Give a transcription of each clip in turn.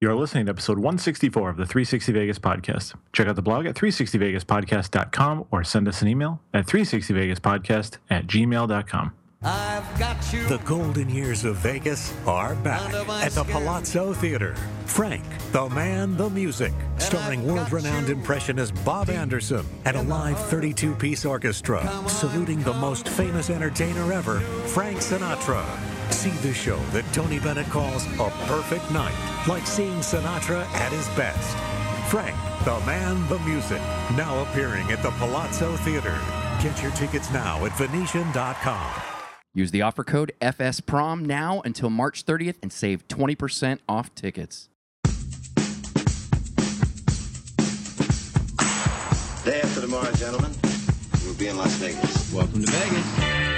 You're listening to episode 164 of the 360 Vegas podcast. Check out the blog at 360vegaspodcast.com or send us an email at 360vegaspodcast at gmail.com. I've got you. The golden years of Vegas are back at the skin. Palazzo Theater. Frank, the man, the music, starring world renowned impressionist Bob Anderson and a live 32 piece orchestra saluting the most famous entertainer ever, Frank Sinatra. See the show that Tony Bennett calls a perfect night, like seeing Sinatra at his best. Frank, the man, the music, now appearing at the Palazzo Theater. Get your tickets now at Venetian.com. Use the offer code FSPROM now until March 30th and save 20% off tickets. Day after tomorrow, gentlemen, we'll be in Las Vegas. Welcome to Vegas.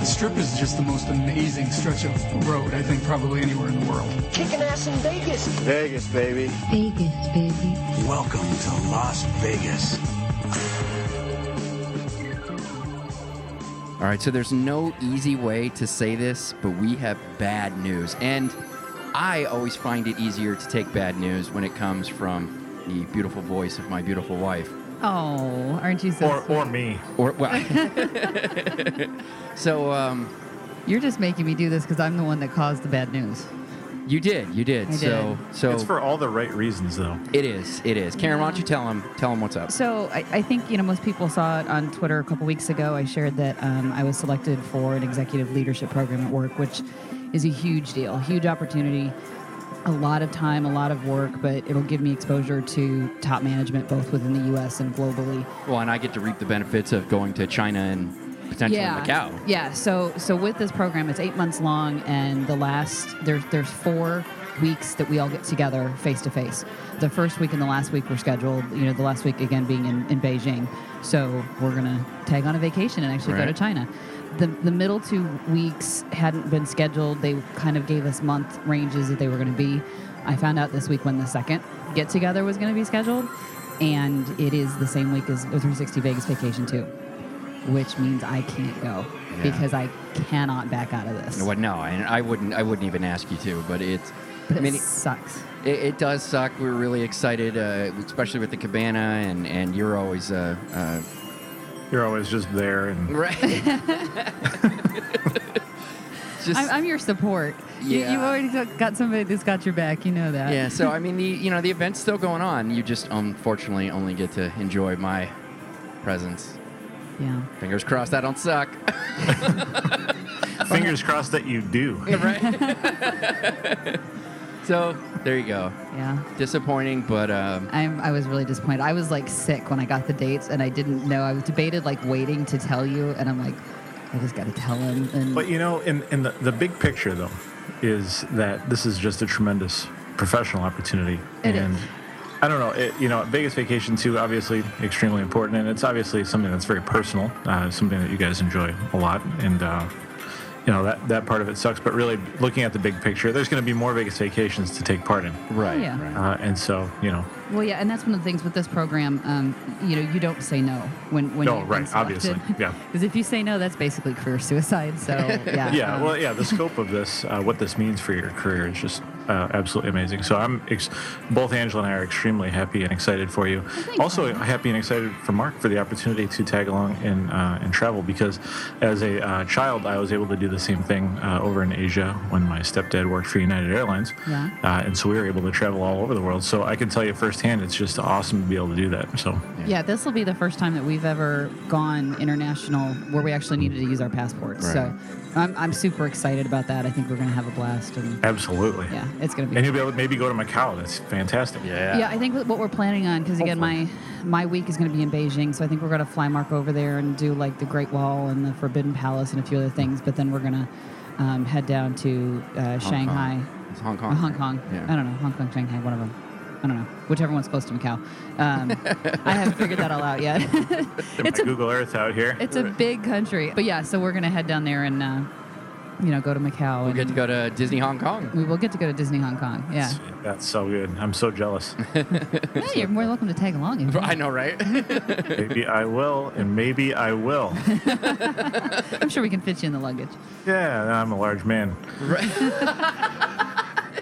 The Strip is just the most amazing stretch of road, I think, probably anywhere in the world. Kicking ass in Vegas. Vegas, baby. Vegas, baby. Welcome to Las Vegas. All right, so there's no easy way to say this, but we have bad news. And I always find it easier to take bad news when it comes from the beautiful voice of my beautiful wife. Oh, aren't you so Or, sweet? or me. Or, well, so um, You're just making me do this because I'm the one that caused the bad news. you did, you did. I so, so It's for all the right reasons, though. it is, it is. Karen, why don't you tell him, tell him what's up? So I, I think you know most people saw it on Twitter a couple weeks ago. I shared that um, I was selected for an executive leadership program at work, which is a huge deal, huge opportunity, a lot of time, a lot of work, but it'll give me exposure to top management both within the U.S. and globally. Well, and I get to reap the benefits of going to China and potentially Macau. Yeah. So so with this program, it's eight months long, and the last there's there's four weeks that we all get together face to face. The first week and the last week were scheduled. You know, the last week again being in, in Beijing. So we're gonna tag on a vacation and actually go to China. The, the middle two weeks hadn't been scheduled. They kind of gave us month ranges that they were going to be. I found out this week when the second get together was going to be scheduled, and it is the same week as the 360 Vegas vacation too which means I can't go Yeah. because I cannot back out of this. Well, no, and I wouldn't. I wouldn't even ask you to. But it's. But I it mean, it, sucks. it, it does suck. We're really excited, uh, especially with the cabana, and and you're always uh, uh, You're always just there. And right. Just I'm, I'm your support. You, Yeah. you've already got- got somebody that's got your back. You know that. yeah. So I mean, the you know the event's still going on. You just unfortunately only get to enjoy my presence. Yeah. Fingers crossed I don't suck. fingers crossed that you do. right. So there you go. Yeah. Disappointing, but um, I'm, I was really disappointed. I was like sick when I got the dates, and I didn't know. I was debated like waiting to tell you, and I'm like, I just got to tell him. And But you know, in, in the, the big picture, though, is that this is just a tremendous professional opportunity. It and is. I don't know, it, you know, Vegas Vacation too, obviously extremely important, and it's obviously something that's very personal, uh, something that you guys enjoy a lot, and uh, you know that that part of it sucks. But really, looking at the big picture, there's going to be more Vegas Vacations to take part in, right. yeah. right. uh, and so you know, Well, yeah, and that's one of the things with this program. Um, you know, you don't say no when when No, you've right, been obviously, yeah. Because if you say no, that's basically career suicide. So yeah. yeah, um, well, yeah, the scope of this, uh, what this means for your career is just uh, absolutely amazing. So I'm, ex- both Angela and I are extremely happy and excited for you. also happy and excited for Mark for the opportunity to tag along in uh, and travel because as a uh, child I was able to do the same thing uh, over in Asia when my stepdad worked for United Airlines, Yeah. uh, and so we were able to travel all over the world. So I can tell you firsthand, it's just awesome to be able to do that. So Yeah, this will be the first time that we've ever gone international where we actually needed to use our passports. Right. So I'm, I'm super excited about that. I think we're going to have a blast. And absolutely, yeah, it's going to be And you'll be able to maybe go to Macau. That's fantastic. Yeah. Yeah, I think what we're planning on, because again, my my week is going to be in Beijing, so I think we're going to fly Mark over there and do like the Great Wall and the Forbidden Palace and a few other things. But then we're going to um, head down to uh, Shanghai. It's Hong Kong. Or Hong Kong. Yeah. I don't know. Hong Kong, Shanghai, one of them. I don't know. Whichever one's close to Macau. Um, I haven't figured that all out yet. Get it's my a Google Earth out here. it's a big country, but yeah. So we're gonna head down there and uh, you know go to Macau. We and get to go to Disney Hong Kong. we will get to go to Disney Hong Kong. Yeah. That's so good. I'm so jealous. yeah you're more welcome to tag along. if you I know, right? maybe I will, and maybe I will. I'm sure we can fit you in the luggage. Yeah, I'm a large man.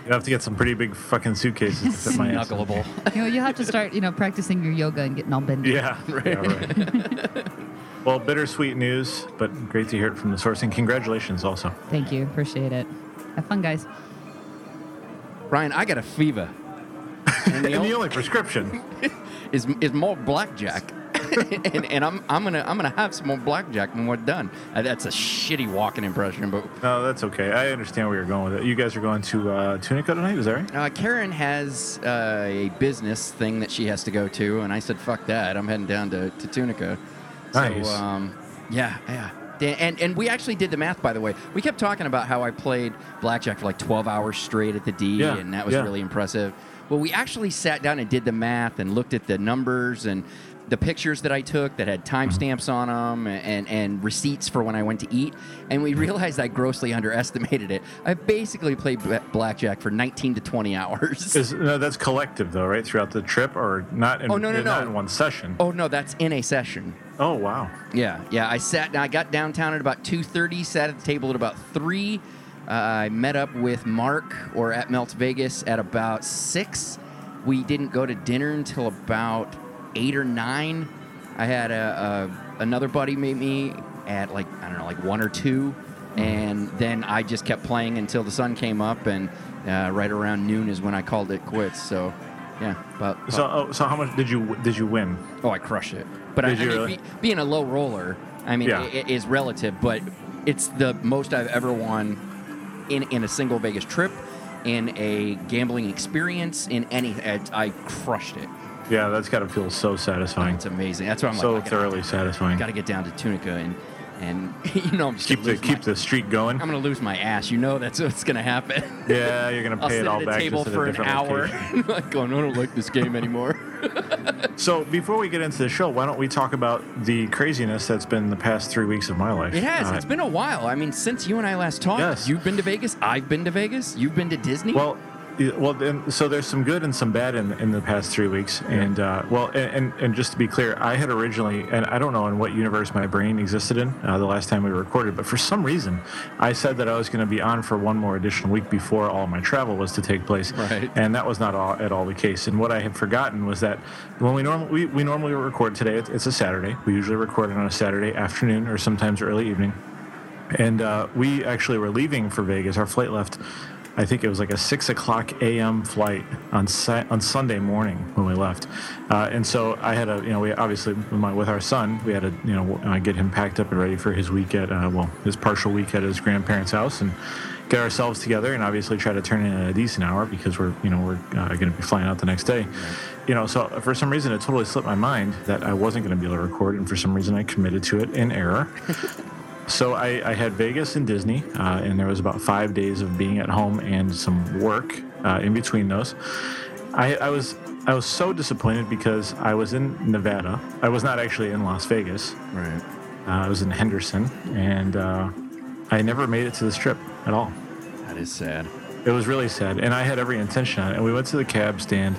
You have to get some pretty big fucking suitcases to fit my ass. in. Knuckleable. You know, you have to start, you know, practicing your yoga and getting all bendy. Yeah, yeah, right. well, bittersweet news, but great to hear it from the source, and congratulations also. Thank you. Appreciate it. Have fun, guys. Ryan, I got a fever. And And the the only only prescription. is is more blackjack. and, and I'm I'm gonna I'm gonna have some more blackjack when we're done. Uh, that's a shitty walking impression, but No, that's okay. I understand where you're going with it. You guys are going to uh, Tunica tonight, is that right? Uh, Karen has uh, a business thing that she has to go to, and I said, "Fuck that! I'm heading down to, to Tunica." Nice. So, um, yeah, yeah. Dan- And and we actually did the math, by the way. We kept talking about how I played blackjack for like 12 hours straight at the D, Yeah, and that was yeah. really impressive. Well, we actually sat down and did the math and looked at the numbers and the pictures that I took that had timestamps on them and, and receipts for when I went to eat. And we realized I grossly underestimated it. I basically played bla- blackjack for 19 to 20 hours. Is, no, that's collective though, right? Throughout the trip, or not? In, Oh, no, no, not no. in one session. oh, no, that's in a session. Oh, wow. Yeah, yeah. I sat. I got downtown at about two thirty. Sat at the table at about three. Uh, I met up with Mark or at Melts Vegas at about six. We didn't go to dinner until about eight or nine. I had a, a another buddy meet me at like I don't know, like one or two, and then I just kept playing until the sun came up, and uh, right around noon is when I called it quits. So, yeah, about, So, oh, so how much did you did you win? Oh, I crushed it. But I, I mean, really? be, being a low roller, I mean, Yeah. i- i- is relative, but it's the most I've ever won in in a single Vegas trip, in a gambling experience, in any. I, I crushed it. Yeah, that's got to feel so satisfying. It's amazing. That's why I'm so like, I thoroughly satisfying. Got to get down to Tunica and and you know I'm just keep the keep my, the streak going. I'm gonna lose my ass. You know that's what's gonna happen. Yeah, you're gonna I'll pay sit it all at a back table for an hour, like going, I don't like this game anymore. So before we get into the show, why don't we talk about the craziness that's been the past three weeks of my life? It has. Uh, it's been a while. I mean, since you and I last talked, Yes. you've been to Vegas. I've been to Vegas. You've been to Disney. Well, well, then, so there's some good and some bad in in the past three weeks, and uh, well, and, and just to be clear, I had originally, and I don't know in what universe my brain existed in uh, the last time we recorded, but for some reason, I said that I was going to be on for one more additional week before all my travel was to take place, Right. and that was not all, at all the case. And what I had forgotten was that when we normally we, we normally record today, it's, it's a Saturday. We usually record it on a Saturday afternoon or sometimes early evening and uh, we actually were leaving for Vegas. Our flight left, I think it was like a six o'clock a.m. flight on on Sunday morning when we left. Uh, and so I had a, you know, we obviously with, my, with our son, we had to, you know, uh, get him packed up and ready for his week at, uh, well, his partial week at his grandparents' house, and get ourselves together, and obviously try to turn in at a decent hour because we're, you know, we're uh, going to be flying out the next day. You know, so for some reason it totally slipped my mind that I wasn't going to be able to record, and for some reason I committed to it in error. So I, I had Vegas and Disney, uh, and there was about five days of being at home and some work uh, in between those. I, I was I was so disappointed because I was in Nevada. I was not actually in Las Vegas. right. Uh, I was in Henderson, and uh, I never made it to the strip at all. That is sad. It was really sad, and I had every intention on it. And we went to the cab stand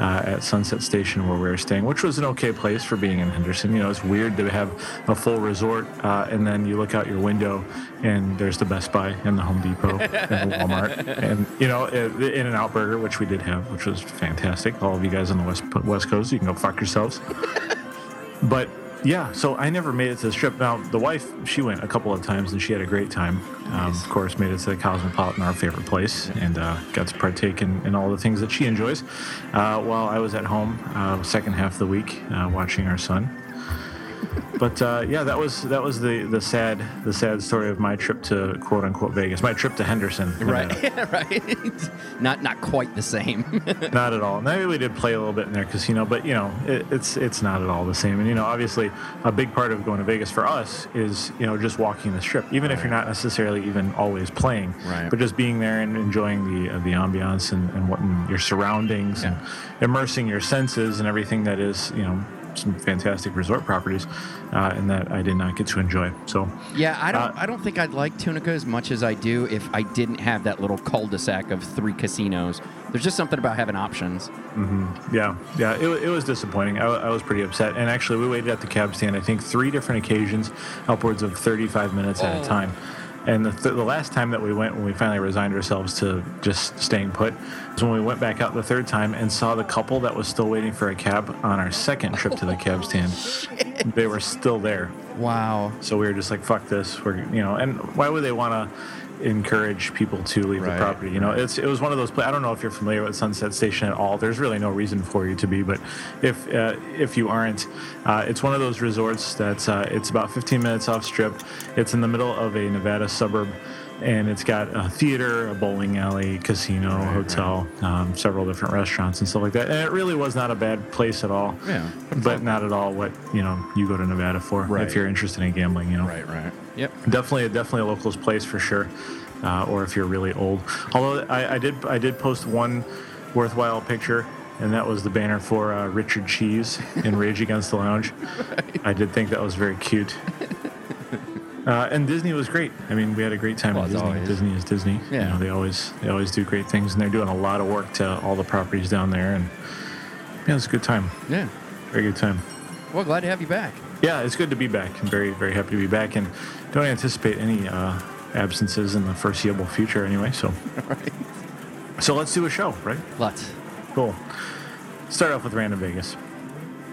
uh, at Sunset Station where we were staying, which was an okay place for being in Henderson. You know, it's weird to have a full resort, uh, and then you look out your window, and there's the Best Buy and the Home Depot and the Walmart, and you know, uh, In and Out Burger, which we did have, which was fantastic. All of you guys on the west West Coast, you can go fuck yourselves. but yeah, so I never made it to the strip. Now the wife, she went a couple of times and she had a great time. Um, of course, made it to the Cosmopolitan, our favorite place, and uh, got to partake in, in all the things that she enjoys. Uh, while I was at home, uh, second half of the week, uh, watching our son. But uh, yeah, that was that was the the sad the sad story of my trip to quote unquote Vegas. My trip to Henderson. Right, right. Not not quite the same. not at all. Maybe we did play a little bit in their casino, but you know, it, it's it's not at all the same. And you know, obviously, a big part of going to Vegas for us is you know just walking the strip, even if you're not necessarily even always playing, Right. but just being there and enjoying the uh, the ambiance and, and what and your surroundings and immersing your senses and everything that is you know some fantastic resort properties, uh, and that I did not get to enjoy. So Yeah, I don't. Uh, I don't think I'd like Tunica as much as I do if I didn't have that little cul-de-sac of three casinos. There's just something about having options. Yeah, yeah, it, it was disappointing. I, I was pretty upset. And actually, we waited at the cab stand, I think, three different occasions, upwards of 35 minutes at Oh. a time. And the, th- the last time that we went, when we finally resigned ourselves to just staying put, was when we went back out the third time and saw the couple that was still waiting for a cab on our second trip to the cab oh, stand. They were still there. Wow. So we were just like, fuck this. We're, you know, and why would they want to encourage people to leave Right, the property? You know, it's it was one of those. Pla- I don't know if you're familiar with Sunset Station at all. There's really no reason for you to be, but if uh, if you aren't, uh, it's one of those resorts that's uh, it's about 15 minutes off strip. It's in the middle of a Nevada suburb. And it's got a theater, a bowling alley, casino, hotel, Um, several different restaurants and stuff like that. And it really was not a bad place at all. Yeah. But not at all what you know you go to Nevada for Right. if you're interested in gambling. You know. Right. Right. Yep. Definitely, definitely a locals place for sure. Uh, or if you're really old. Although I, I did, I did post one worthwhile picture, and that was the banner for uh, Richard Cheese in Rage Against the Lounge. I did think that was very cute. Uh, and Disney was great. I mean, we had a great time Well, at Disney. always. Disney is Disney. Yeah. You know, they always they always do great things, and they're doing a lot of work to all the properties down there. And yeah, it was a good time. Yeah. Very good time. Well, glad to have you back. Yeah, it's good to be back. I'm very, very happy to be back, and don't anticipate any uh, absences in the foreseeable future anyway. So, right. so let's do a show, right? Let's. Cool. Start off with Random Vegas.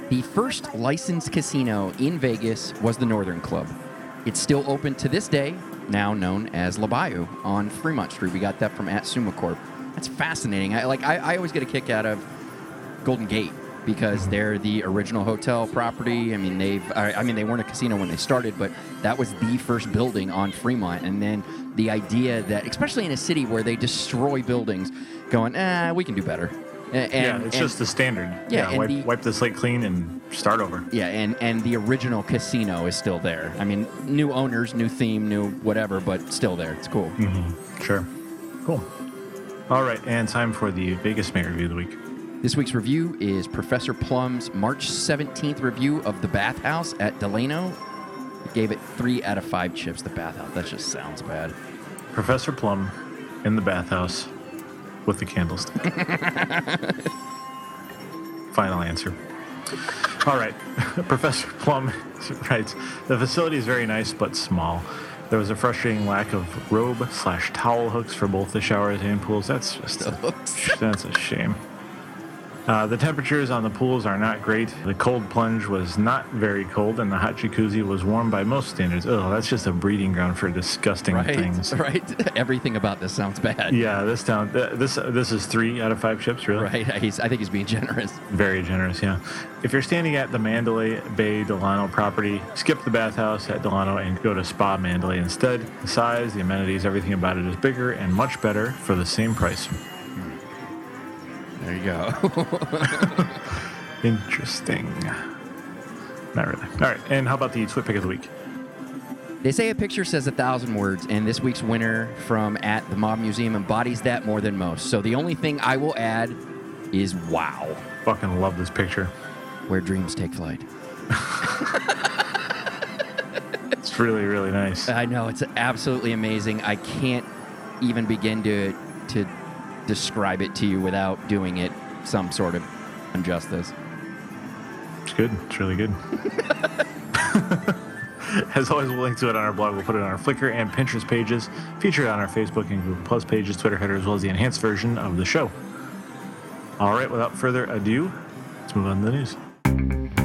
The first licensed casino in Vegas was the Northern Club. It's still open to this day, now known as La Bayou on Fremont Street. We got that from at Summa Corp. That's fascinating. I like. I, I always get a kick out of Golden Gate because they're the original hotel property. I mean, they've. I, mean, they weren't a casino when they started, but that was the first building on Fremont. And then the idea that, especially in a city where they destroy buildings, going, ah, we can do better. And, yeah, it's and- just the standard. Yeah, and wipe, the- wipe the slate clean and start over. Yeah, and and the original casino is still there. I mean, new owners, new theme, new whatever, but still there. It's cool. Sure. Cool. All right, and time for the Vegas Mayor Review of the Week. This week's review is Professor Plum's March 17th review of the bathhouse at Delano. He gave it three out of five chips. The bathhouse. That just sounds bad. Professor Plum in the bathhouse with the candlestick. Final answer. All right. Professor Plum writes The facility is very nice but small. There was a frustrating lack of robe slash towel hooks for both the showers and pools. That's just a, that's a shame. Uh, the temperatures on the pools are not great. The cold plunge was not very cold, and the hot jacuzzi was warm by most standards. Oh, that's just a breeding ground for disgusting Right, things. right. Everything about this sounds bad. Yeah, this town. th- This this is three out of five chips, really. Right. He's, I think he's being generous. Very generous, yeah. If you're standing at the Mandalay Bay Delano property, skip the bathhouse at Delano and go to Spa Mandalay instead. The size, the amenities, everything about it is bigger and much better for the same price. There you go. Interesting. Not really. All right, and how about the Twit Pick of the Week? They say a picture says a thousand words, and this week's winner from at the Mob Museum embodies that more than most. So the only thing I will add is wow, Fucking love this picture. where dreams take flight. It's really, really nice. I know it's absolutely amazing. I can't even begin to to describe it to you without doing it some sort of injustice. It's good. It's really good. As always, we'll link to it on our blog. We'll put it on our Flickr and Pinterest pages, featured on our Facebook and Google Plus pages, Twitter header, as well as the enhanced version of the show. All right, without further ado, let's move on to the news.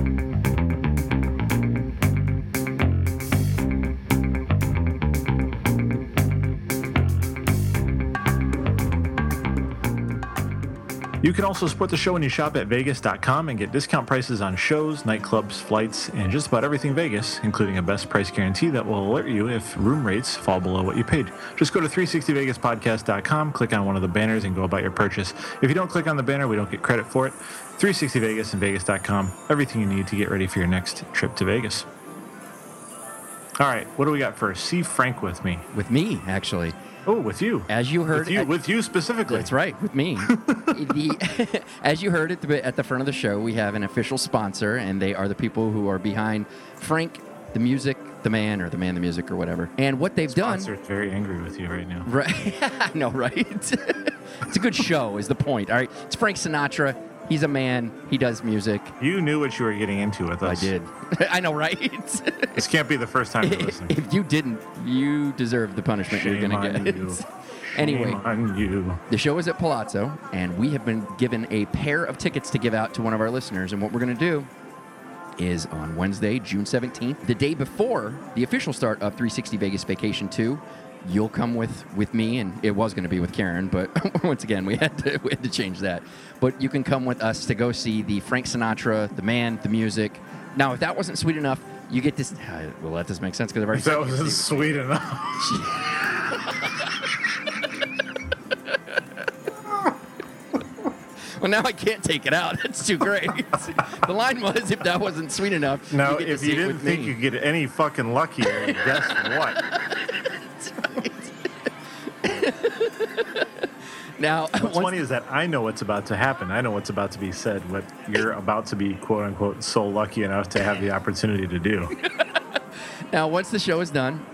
You can also support the show when you shop at Vegas.com and get discount prices on shows, nightclubs, flights, and just about everything Vegas, including a best price guarantee that will alert you if room rates fall below what you paid. Just go to 360vegaspodcast.com, click on one of the banners, and go about your purchase. If you don't click on the banner, we don't get credit for it. 360 Vegas and Vegas.com, everything you need to get ready for your next trip to Vegas. All right, what do we got first? See Frank with me. With me, actually. Oh, with you. As you heard, with you, at- with you specifically. That's right, with me. the, as you heard at the, at the front of the show, we have an official sponsor, and they are the people who are behind Frank, the music, the man, or the man, the music, or whatever. And what they've done. Sponsor's very angry with you right now. Right. I know, right? it's a good show, is the point. All right. It's Frank Sinatra. He's a man. He does music. You knew what you were getting into with us. I did. I know, right? This can't be the first time you're listening. if you didn't, you deserve the punishment you're going to get. you. anyway, on you. the show is at Palazzo, and we have been given a pair of tickets to give out to one of our listeners. And what we're going to do is on Wednesday, June 17th, the day before the official start of 360 Vegas Vacation 2. You'll come with with me, and it was going to be with Karen, but once again, we had to we had to change that. But you can come with us to go see the Frank Sinatra, the man, the music. Now, if that wasn't sweet enough, you get this. Uh, well, let this make sense because I've already. That wasn't sweet enough. Well, now I can't take it out. It's too great. the line was, if that wasn't sweet enough, Now, you get to if you didn't think me. you'd get any fucking luckier, guess what? Now, What's funny is that I know what's about to happen. I know what's about to be said. What you're about to be, quote unquote, so lucky enough to have the opportunity to do. now, once the show is done,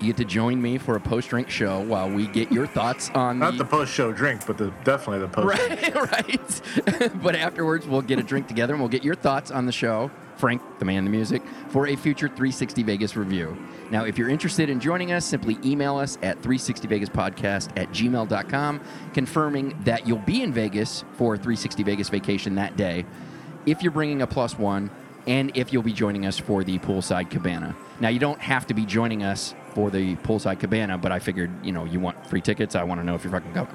you get to join me for a post-drink show while we get your thoughts on Not the post-show drink, but the definitely the post. right, right. but afterwards, we'll get a drink together and we'll get your thoughts on the show, Frank, the man, the music, for a future 360 Vegas review. Now, if you're interested in joining us, simply email us at 360vegaspodcast at gmail.com, confirming that you'll be in Vegas for 360 Vegas vacation that day. If you're bringing a plus one, and if you'll be joining us for the poolside cabana. Now, you don't have to be joining us for the poolside cabana, but I figured, you know, you want free tickets. I want to know if you're fucking going.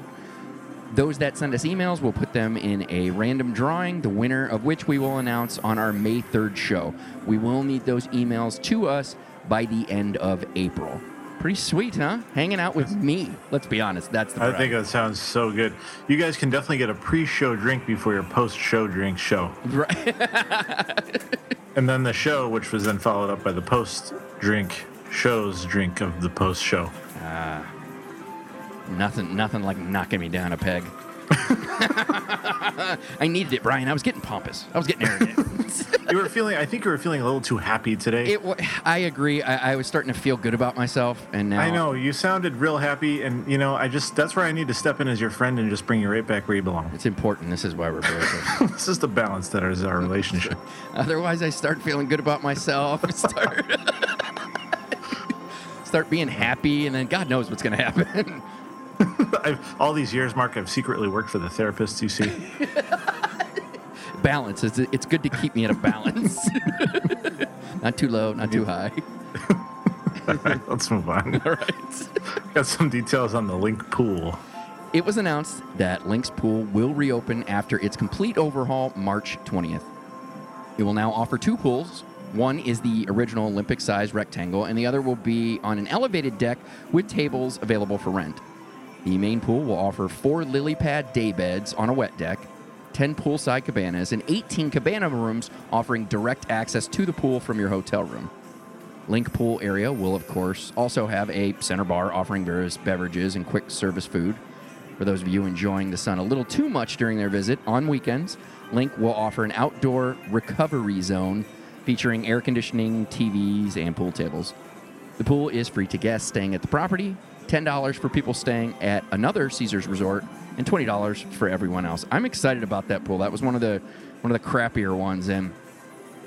Those that send us emails, we'll put them in a random drawing, the winner of which we will announce on our May 3rd show. We will need those emails to us by the end of April. Pretty sweet, huh? Hanging out with me. Let's be honest, that's the I think that sounds so good. You guys can definitely get a pre-show drink before your post-show drink show. Right. And then the show, which was then followed up by the post-drink show's drink of the post-show. Ah. Nothing, nothing like knocking me down a peg. I needed it, Bryan. I was getting pompous. I was getting arrogant. You were feeling, I think you were feeling a little too happy today. it, wa- I agree. I, I was starting to feel good about myself, and now I know you sounded real happy, and you know, I just that's where I need to step in as your friend and just bring you right back where you belong. it's important. This is why we're brothers. this is the balance that is our relationship. Otherwise, I start feeling good about myself. Start, start being happy, and then God knows what's going to happen. I've, all these years, Mark, I've secretly worked for the therapists. You see, balance. It's, it's good to keep me at a balance. not too low, not too high. all right, let's move on. All right. Got some details on the Linq pool. It was announced that Linq's Pool will reopen after its complete overhaul March 20th. It will now offer two pools. One is the original Olympic sized rectangle, and the other will be on an elevated deck with tables available for rent. The main pool will offer four lily pad day beds on a wet deck, 10 poolside cabanas, and 18 cabana rooms offering direct access to the pool from your hotel room. Linq Pool area will, of course, also have a center bar offering various beverages and quick service food. For those of you enjoying the sun a little too much during their visit on weekends, Linq will offer an outdoor recovery zone featuring air conditioning, TVs, and pool tables. The pool is free to guests staying at the property, $10 for people staying at another Caesars resort, and $20 for everyone else. I'm excited about that pool. That was one of the one of the crappier ones and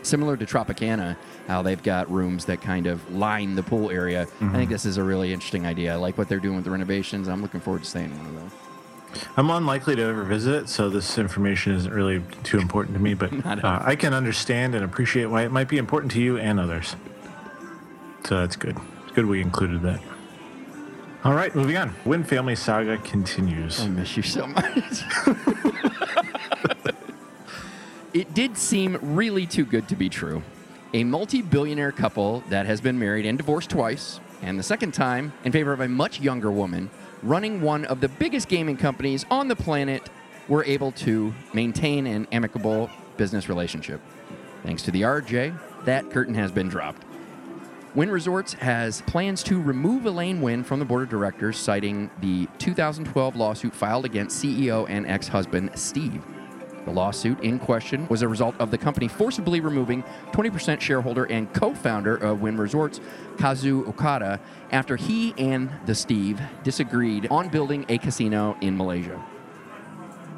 similar to Tropicana, how they've got rooms that kind of line the pool area. I think this is a really interesting idea. I like what they're doing with the renovations. I'm looking forward to staying in one of those. I'm unlikely to ever visit so this information isn't really too important to me. But uh, I can understand and appreciate why it might be important to you and others. So that's good. It's good we included that. All right, moving on. Wynn Family Saga continues. I miss you so much. it did seem really too good to be true. A multi billionaire couple that has been married and divorced twice, and the second time in favor of a much younger woman, running one of the biggest gaming companies on the planet, were able to maintain an amicable business relationship. Thanks to the RJ, that curtain has been dropped. Wynn Resorts has plans to remove Elaine Wynn from the board of directors, citing the 2012 lawsuit filed against CEO and ex husband Steve. The lawsuit in question was a result of the company forcibly removing 20% shareholder and co founder of Wynn Resorts, Kazuo Okada, after he and the Steve disagreed on building a casino in Malaysia.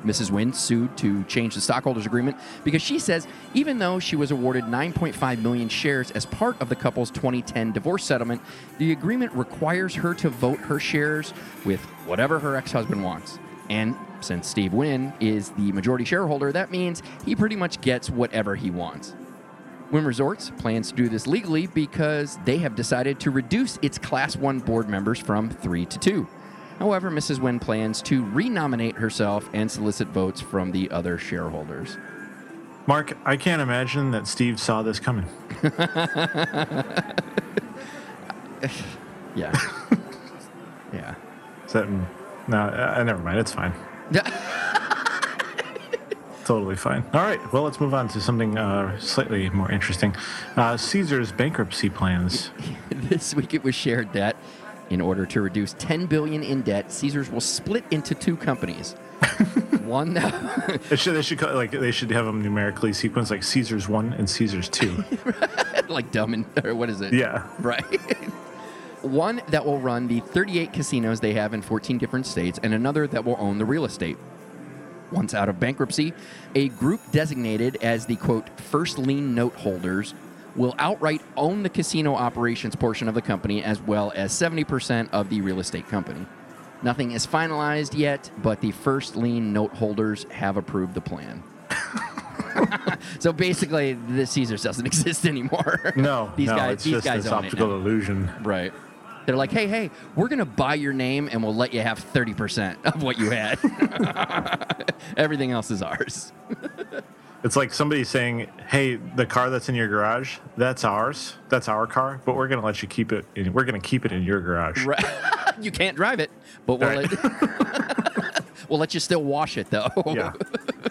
Mrs. Wynn sued to change the stockholders agreement because she says even though she was awarded 9.5 million shares as part of the couple's 2010 divorce settlement, the agreement requires her to vote her shares with whatever her ex-husband wants. And since Steve Wynn is the majority shareholder, that means he pretty much gets whatever he wants. Wynn Resorts plans to do this legally because they have decided to reduce its Class 1 board members from 3 to 2. However, Mrs. Wynn plans to renominate herself and solicit votes from the other shareholders. Mark, I can't imagine that Steve saw this coming. Yeah. yeah. Is that, no, uh, never mind. It's fine. Yeah. Totally fine. All right. Well, let's move on to something uh, slightly more interesting. Uh, Caesar's bankruptcy plans. this week it was shared that in order to reduce 10 billion in debt, Caesars will split into two companies. One that They should, they should call, like they should have them numerically sequenced, like Caesar's one and Caesar's two. like dumb and or what is it? yeah. Right. One that will run the 38 casinos they have in 14 different states, and another that will own the real estate. Once out of bankruptcy, a group designated as the quote first lien note holders will outright own the casino operations portion of the company as well as 70% of the real estate company. Nothing is finalized yet, but the first lien note holders have approved the plan. so basically, the Caesars doesn't exist anymore. No, these no, guys, it's these just guys this own it optical now. illusion. Right. They're like, hey, hey, we're going to buy your name and we'll let you have 30% of what you had. Everything else is ours. It's like somebody saying, "Hey, the car that's in your garage, that's ours. That's our car, but we're going to let you keep it. In, we're going to keep it in your garage." Right. you can't drive it, but we'll, Right. let, we'll let you still wash it, though. Yeah.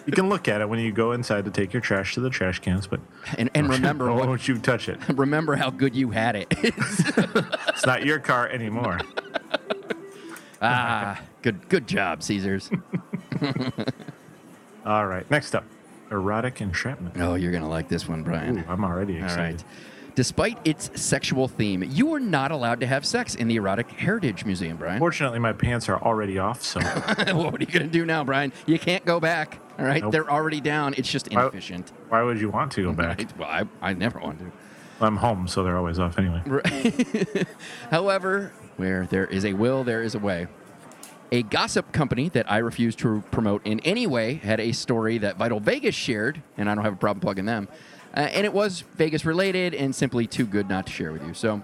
You can look at it when you go inside to take your trash to the trash cans, but And, and remember, don't what, you touch it? remember how good you had it. It's not your car anymore. ah, good, good job, Caesars. All right, next up, erotic entrapment. Oh, you're going to like this one, Bryan. Ooh, I'm already excited. right. Despite its sexual theme, you are not allowed to have sex in the Erotic Heritage Museum, Bryan. Fortunately, my pants are already off, so what are you going to do now, Bryan? You can't go back. All right, Nope. they're already down. It's just Why- inefficient. why would you want to go back? Right? Well, I, I never want to. I'm home, so they're always off anyway. Right. However, where there is a will, there is a way. A gossip company that I refuse to promote in any way had a story that Vital Vegas shared, and I don't have a problem plugging them. Uh, and it was Vegas related and simply too good not to share with you. So,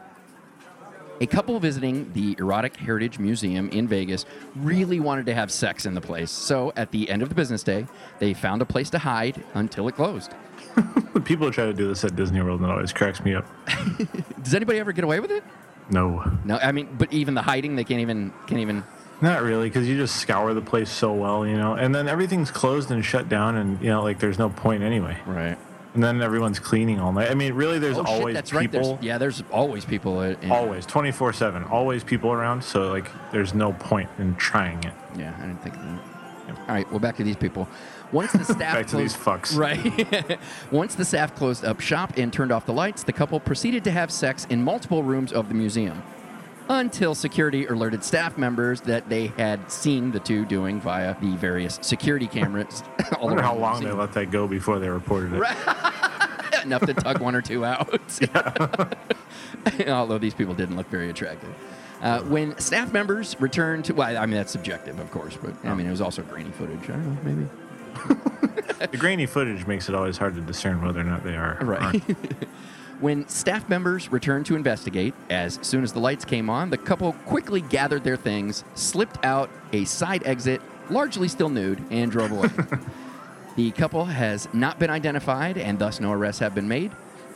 a couple visiting the Erotic Heritage Museum in Vegas really wanted to have sex in the place. So, at the end of the business day, they found a place to hide until it closed. People try to do this at Disney World, and it always cracks me up. Does anybody ever get away with it? No, No, I mean, but even the hiding, they can't even can't even. Not really, because you just scour the place so well, you know, and then everything's closed and shut down, and you know, like there's no point anyway. Right. And then everyone's cleaning all night. I mean, really, there's oh, always shit, that's right. people. There's, yeah, there's always people. In, Always, 24 7, always people around. So, like, there's no point in trying it. Yeah, I didn't think of that. All right, well, back to these people. Once the staff Back to these fucks. Right. Once the staff closed up shop and turned off the lights, the couple proceeded to have sex in multiple rooms of the museum. Until security alerted staff members that they had seen the two doing via the various security cameras. I wonder how around the long they let that go before they reported it. enough to tug one or two out. Although these people didn't look very attractive. Uh, when staff members returned to, well, I mean, that's subjective, of course, but I mean, it was also grainy footage. I don't know, maybe. The grainy footage makes it always hard to discern whether or not they are. Right. When staff members returned to investigate, as soon as the lights came on, the couple quickly gathered their things, slipped out a side exit, largely still nude, and drove away. The couple has not been identified, and thus no arrests have been made.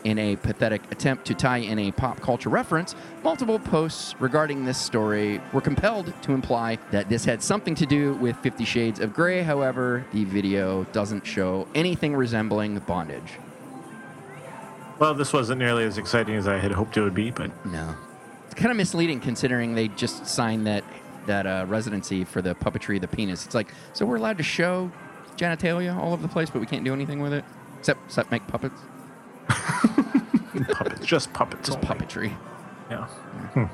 In a pathetic attempt to tie in a pop culture reference, multiple posts regarding this story were compelled to imply that this had something to do with Fifty Shades of Grey. However, the video doesn't show anything resembling bondage. Well, this wasn't nearly as exciting as I had hoped it would be, but No. It's kind of misleading considering they just signed that that uh, residency for the puppetry of the penis. It's like, so we're allowed to show genitalia all over the place, but we can't do anything with it except, except make puppets. puppets, just puppets. Just only. puppetry. Yeah. Hmm.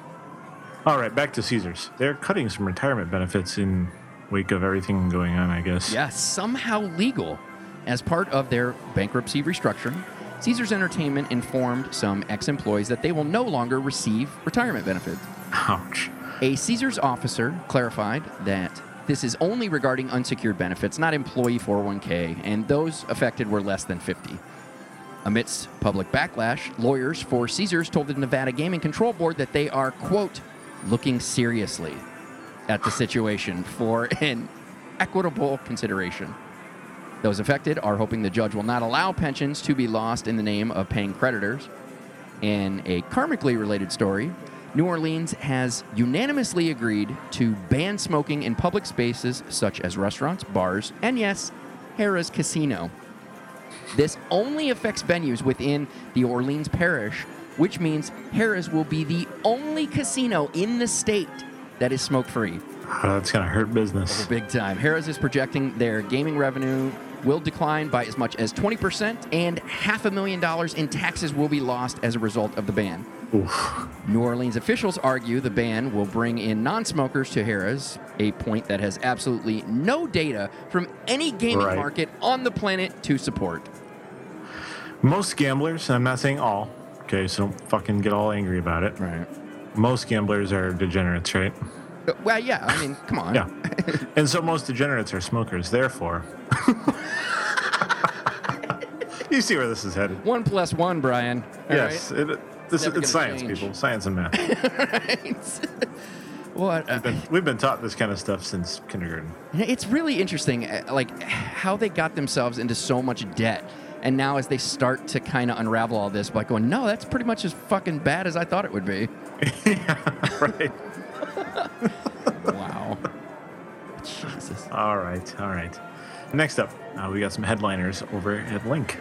All right, back to Caesars. They're cutting some retirement benefits in wake of everything going on, I guess. Yeah, somehow legal. As part of their bankruptcy restructuring, Caesars Entertainment informed some ex employees that they will no longer receive retirement benefits. Ouch. A Caesars officer clarified that this is only regarding unsecured benefits, not employee 401k, and those affected were less than 50. Amidst public backlash, lawyers for Caesars told the Nevada Gaming Control Board that they are, quote, looking seriously at the situation for an equitable consideration. Those affected are hoping the judge will not allow pensions to be lost in the name of paying creditors. In a karmically related story, New Orleans has unanimously agreed to ban smoking in public spaces such as restaurants, bars, and yes, Harrah's Casino. This only affects venues within the Orleans Parish, which means Harrah's will be the only casino in the state that is smoke free. Uh, that's going to hurt business. Big time. Harrah's is projecting their gaming revenue will decline by as much as 20%, and half a million dollars in taxes will be lost as a result of the ban. Oof. New Orleans officials argue the ban will bring in non smokers to Harrah's, a point that has absolutely no data from any gaming Right. market on the planet to support. Most gamblers, I'm not saying all, okay, so don't fucking get all angry about it. Right. Most gamblers are degenerates, right? Well, yeah, I mean, come on. Yeah. and so most degenerates are smokers. Therefore, you see where this is headed. One plus one, Bryan. All yes, right? it, this is it's gonna science, change. people. Science and math. Right? What? We've been, we've been taught this kind of stuff since kindergarten. It's really interesting, uh, like how they got themselves into so much debt, and now as they start to kind of unravel all this, by going, no, that's pretty much as fucking bad as I thought it would be. right. Wow. Jesus. All right. All right. Next up, uh, we got some headliners over at Linq.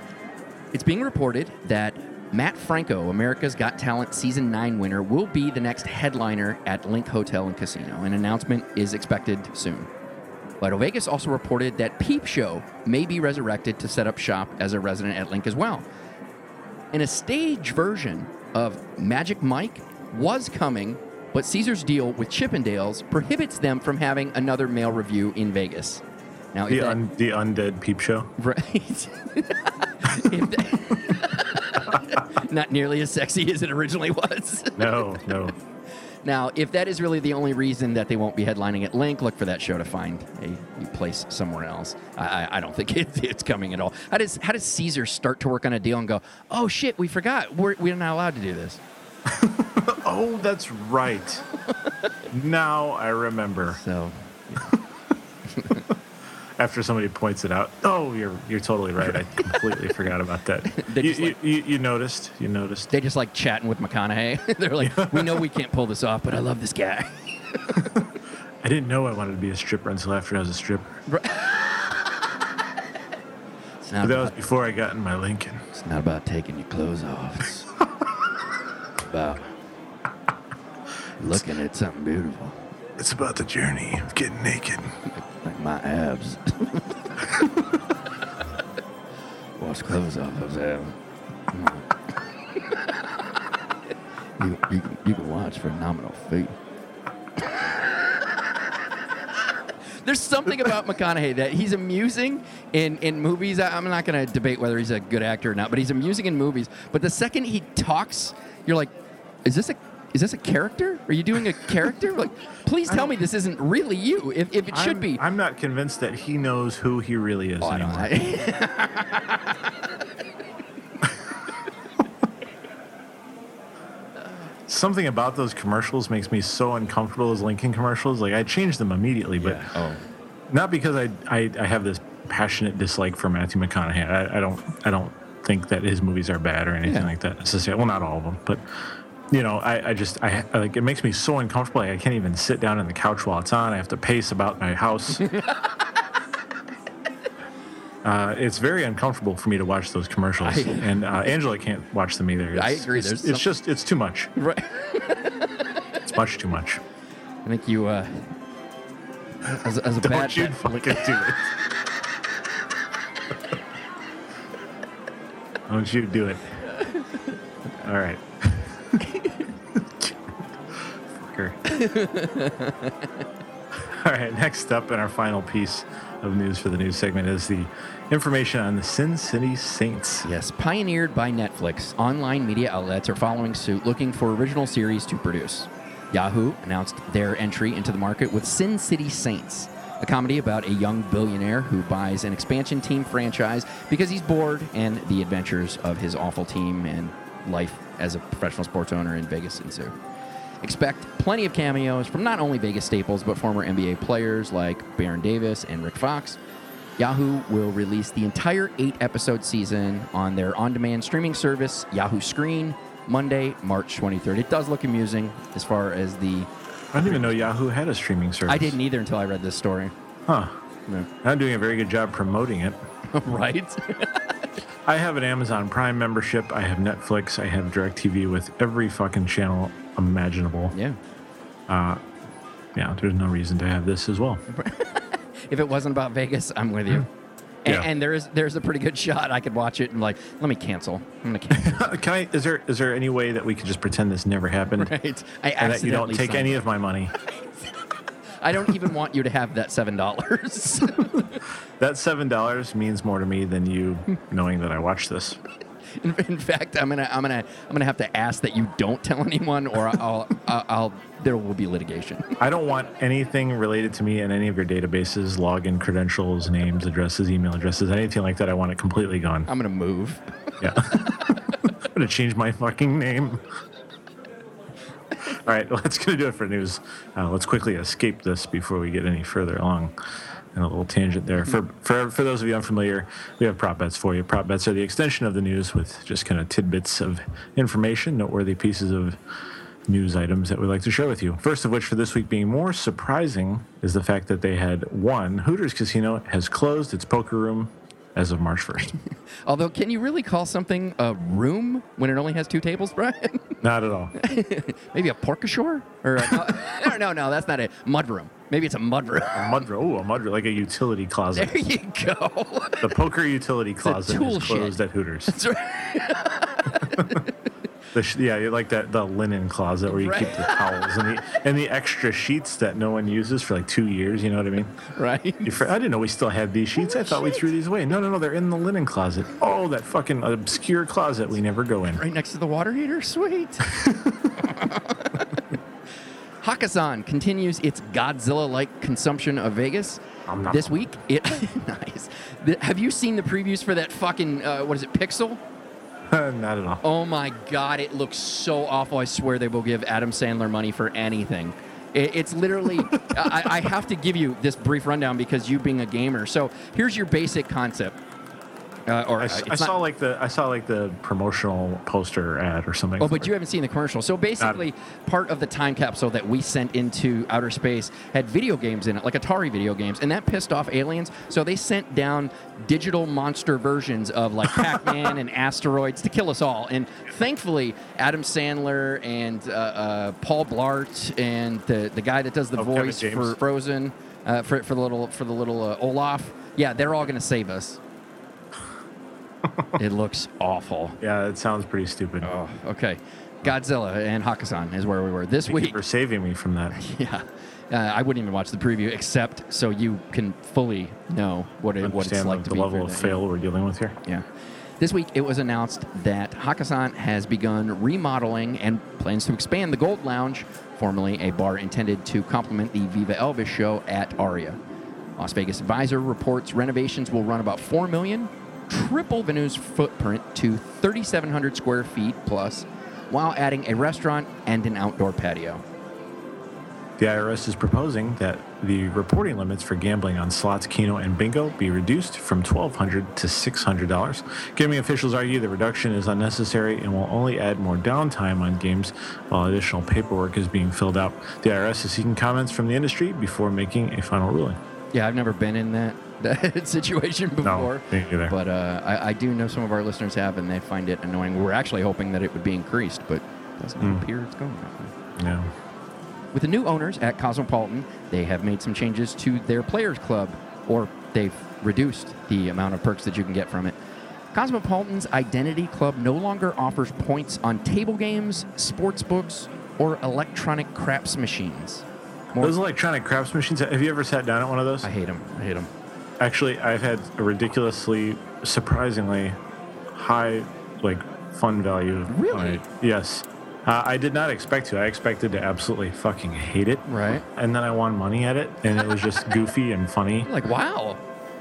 It's being reported that Matt Franco, America's Got Talent Season 9 winner, will be the next headliner at Linq Hotel and Casino. An announcement is expected soon. Vital Vegas also reported that Peep Show may be resurrected to set up shop as a resident at Linq as well. And a stage version of Magic Mike was coming, but Caesar's deal with Chippendales prohibits them from having another male revue in Vegas. Now, The, that- un, the undead peep show. Right. That- Not nearly as sexy as it originally was. No, no. Now, if that is really the only reason that they won't be headlining at Linq, look for that show to find a, place somewhere else. I, I, I don't think it, it's coming at all. How does how does Caesar start to work on a deal and go, oh shit, we forgot, we're, we're not allowed to do this? Oh, that's right. now I remember. So After somebody points it out. Oh, you're you're totally right. I completely forgot about that. You, just you, like- you, you noticed? You noticed? they just like chatting with McConaughey. They're like, we know we can't pull this off, but I love this guy. I didn't know I wanted to be a stripper until after I was a stripper. But that was before I got in my Lincoln. it's not about taking your clothes off. It's about looking at something beautiful. It's about the journey of getting naked. like my abs. Wash clothes off those abs. you, you, can- you can watch for a nominal fee. There's something about McConaughey that he's amusing in, in movies. I- I'm not going to debate whether he's a good actor or not, but he's amusing in movies. But the second he talks, you're like, is this a is this a character? Are you doing a character? Like, please tell me this isn't really you. If, if it should I'm, be, I'm not convinced that he knows who he really is Oh, I anymore. Something about those commercials makes me so uncomfortable as Lincoln commercials. Like I changed them immediately, but Oh. not because I, I I have this passionate dislike for Matthew McConaughey. I, I don't I don't think that his movies are bad or anything Yeah. like that necessarily. Well, not all of them, but you know, I, I just I I- like it makes me so uncomfortable. Like, I can't even sit down on the couch while it's on. I have to pace about my house. Uh, it's very uncomfortable for me to watch those commercials, I- and uh, Angela can't watch them either. I agree. It's, it's some- just it's too much. Right. It's much too much. I think you, uh, as, as a Don't bad, you fucking do it. Don't you do it. All right. Fucker. All right, next up in our final piece of news for the news segment is the information on the Sin City Saints. Yes, pioneered by Netflix, online media outlets are following suit looking for original series to produce. Yahoo announced their entry into the market with Sin City Saints, a comedy about a young billionaire who buys an expansion team franchise because he's bored and the adventures of his awful team and life as a professional sports owner in Vegas ensue. Expect plenty of cameos from not only Vegas staples, but former NBA players like Baron Davis and Rick Fox. Yahoo will release the entire eight episode season on their on demand streaming service, Yahoo Screen, Monday, March 23rd. It does look amusing as far as the. I didn't even know Yahoo had a streaming service. I didn't either until I read this story. Huh. I'm doing a very good job promoting it. right? I have an Amazon Prime membership. I have Netflix. I have DirecTV with every fucking channel imaginable. yeah. Uh, yeah, there's no reason to have this as well. If it wasn't about Vegas, I'm with you. And, Yeah. and there is there's a pretty good shot I could watch it and like, let me cancel. I'm gonna cancel. Can I? Is there is there any way that we could just pretend this never happened? right. I And that you don't take any of my money. I don't even want you to have that seven dollars. That seven dollars means more to me than you knowing that I watched this. in, in fact, I'm gonna I'm gonna I'm gonna have to ask that you don't tell anyone, or I'll I'll, I'll there will be litigation. I don't want anything related to me in any of your databases, login credentials, names, addresses, email addresses, anything like that. I want it completely gone. I'm gonna move. Yeah. I'm gonna change my fucking name. All right, well, that's gonna do it for news. Uh, let's quickly escape this before we get any further along. And a little tangent there. For, for for those of you unfamiliar, we have prop bets for you. Prop bets are the extension of the news with just kind of tidbits of information, noteworthy pieces of news items that we'd like to share with you. First of which, for this week being more surprising, is the fact that they had one Hooters Casino has closed its poker room as of March 1st. Although, can you really call something a room when it only has two tables, Brian? Not at all. Maybe a porkashore? Or a, no, no, no, that's not a mud room. Maybe it's a mud room. A mud oh, a mud like a utility closet. There you go. The poker utility closet is closed shed. at Hooters. That's right. The sh- yeah, like that the linen closet where you keep the towels and the and the extra sheets that no one uses for like two years. You know what I mean? right. I didn't know we still had these sheets. I thought we threw these away. No, no, no, they're in the linen closet. Oh, that fucking obscure closet we never go in. Right next to the water heater? Sweet. Hakkasan continues its Godzilla like consumption of Vegas. I'm not- This week, it nice. The- have you seen the previews for that fucking uh, what is it, Pixel? Not at all. Oh my god, it looks so awful. I swear they will give Adam Sandler money for anything. It, it's literally, I, I have to give you this brief rundown because you being a gamer. So here's your basic concept. Uh, or I, uh, s- it's saw like the I saw like the promotional poster ad or something. Oh, but you haven't seen the commercial. So basically, part of the time capsule that we sent into outer space had video games in it, like Atari video games, and that pissed off aliens. So they sent down digital monster versions of like Pac-Man and asteroids to kill us all. And thankfully, Adam Sandler and uh, uh, Paul Blart and the the guy that does the Oh, voice for Frozen, uh, for for the little for the little uh, Olaf. Yeah, they're all gonna save us. it looks awful. Yeah, it sounds pretty stupid. Oh, okay. Godzilla and Hakkasan is where we were this Thank you week. for saving me from that. Yeah, uh, I wouldn't even watch the preview except so you can fully know what it what it's like the, to the be level of fail we're dealing with here. Yeah. This week it was announced that Hakkasan has begun remodeling and plans to expand the Gold Lounge, formerly a bar intended to complement the Viva Elvis show at Aria. Las Vegas Advisor reports renovations will run about 4 million, triple Venue's footprint to 3,700 square feet plus, while adding a restaurant and an outdoor patio. The IRS is proposing that the reporting limits for gambling on slots, keno, and bingo be reduced from 1,200 to $600. Gaming officials argue the reduction is unnecessary and will only add more downtime on games while additional paperwork is being filled out. The IRS is seeking comments from the industry before making a final ruling. Yeah, I've never been in that that situation before. me either. But uh, I, I do know some of our listeners have, and they find it annoying. We're actually hoping that it would be increased, but it doesn't Mm. appear it's going that way. Yeah. With the new owners at Cosmopolitan, they have made some changes to their players club, or they've reduced the amount of perks that you can get from it. Cosmopolitan's Identity Club no longer offers points on table games, sports books, or electronic craps machines. More- Those electronic craps machines, have you ever sat down at one of those? I hate them. I hate them. Actually, I've had a ridiculously, surprisingly high, like, fun value. Really? Yes. Uh, I did not expect to. I expected to absolutely fucking hate it. Right. And then I won money at it, and it was just goofy and funny. Like, wow.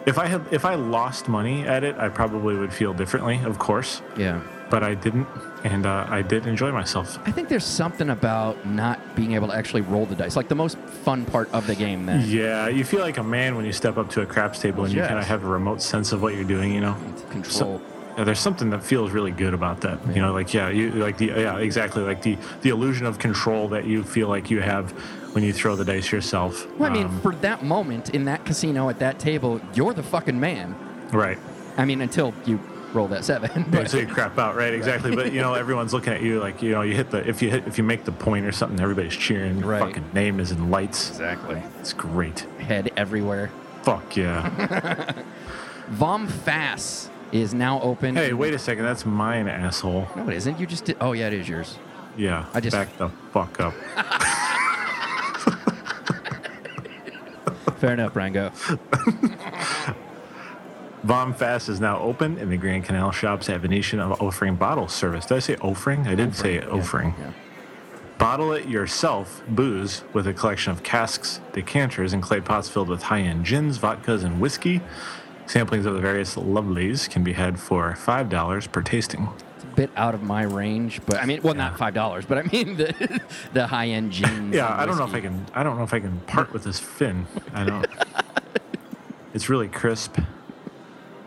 If I had, if I lost money at it, I probably would feel differently, of course. Yeah. But I didn't, and uh, I did enjoy myself. I think there's something about not being able to actually roll the dice, like the most fun part of the game. Then, Yeah, you feel like a man when you step up to a craps table and you kind of have a remote sense of what you're doing. You know. control. Yeah, there's something that feels really good about that. You know, like yeah, you like the yeah, exactly like the the illusion of control that you feel like you have when you throw the dice yourself. well, I mean, Um, for that moment in that casino at that table, you're the fucking man. right. I mean, until you roll that seven. Yeah, but- so you crap out, right? Exactly. But you know, everyone's looking at you like you know, you hit the if you hit if you make the point or something, everybody's cheering. Your Right. fucking name is in lights. Exactly. It's great. Head everywhere. Fuck yeah. Vom Fass is now open. hey, wait a second. That's mine, asshole. No, it isn't. You just did. Oh, yeah, it is yours. Yeah. I just- back the fuck up. Fair enough, Rango. Vom Fass is now open in the Grand Canal shops at Venetian of offering bottle service. Did I say offering? I did say offering. Yeah. Bottle it yourself booze with a collection of casks, decanters, and clay pots filled with high end gins, vodkas, and whiskey. Samplings of the various lovelies can be had for $5 per tasting. It's a bit out of my range, but I mean, well, not five dollars, but I mean the the high end gin. Yeah, I don't know if I can. I don't know if I can part with this fin. I don't. it's really crisp.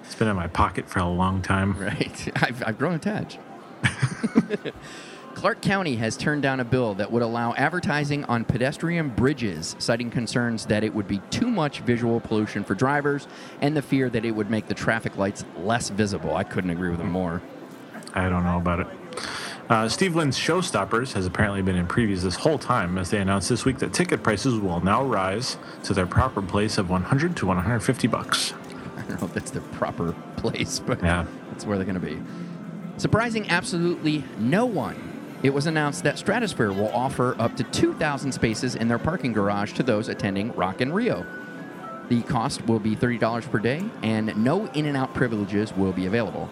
It's been in my pocket for a long time. Right. I've, I've grown attached. Clark County has turned down a bill that would allow advertising on pedestrian bridges, citing concerns that it would be too much visual pollution for drivers and the fear that it would make the traffic lights less visible. I couldn't agree with them more. I don't know about it. Uh, Steve Wynn's Showstoppers has apparently been in previews this whole time as they announced this week that ticket prices will now rise to their proper place of 100 to 150 bucks. I don't know if that's the proper place, but Yeah. that's where they're going to be. Surprising absolutely no one. It was announced that Stratosphere will offer up to 2,000 spaces in their parking garage to those attending Rock in Rio. The cost will be $30 per day, and no in and out privileges will be available.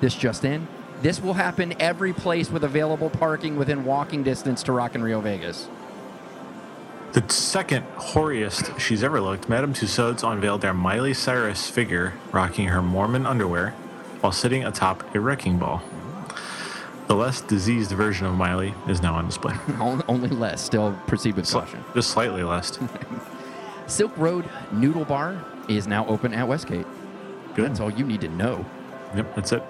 This just in. This will happen every place with available parking within walking distance to Rock in Rio Vegas. The second hoariest she's ever looked, Madame Tussauds unveiled their Miley Cyrus figure rocking her Mormon underwear while sitting atop a wrecking ball. The less diseased version of Miley is now on display. Only less. Still proceed with Sli- caution. Just slightly less. Silk Road Noodle Bar is now open at Westgate. Good. That's all you need to know. Yep, that's it.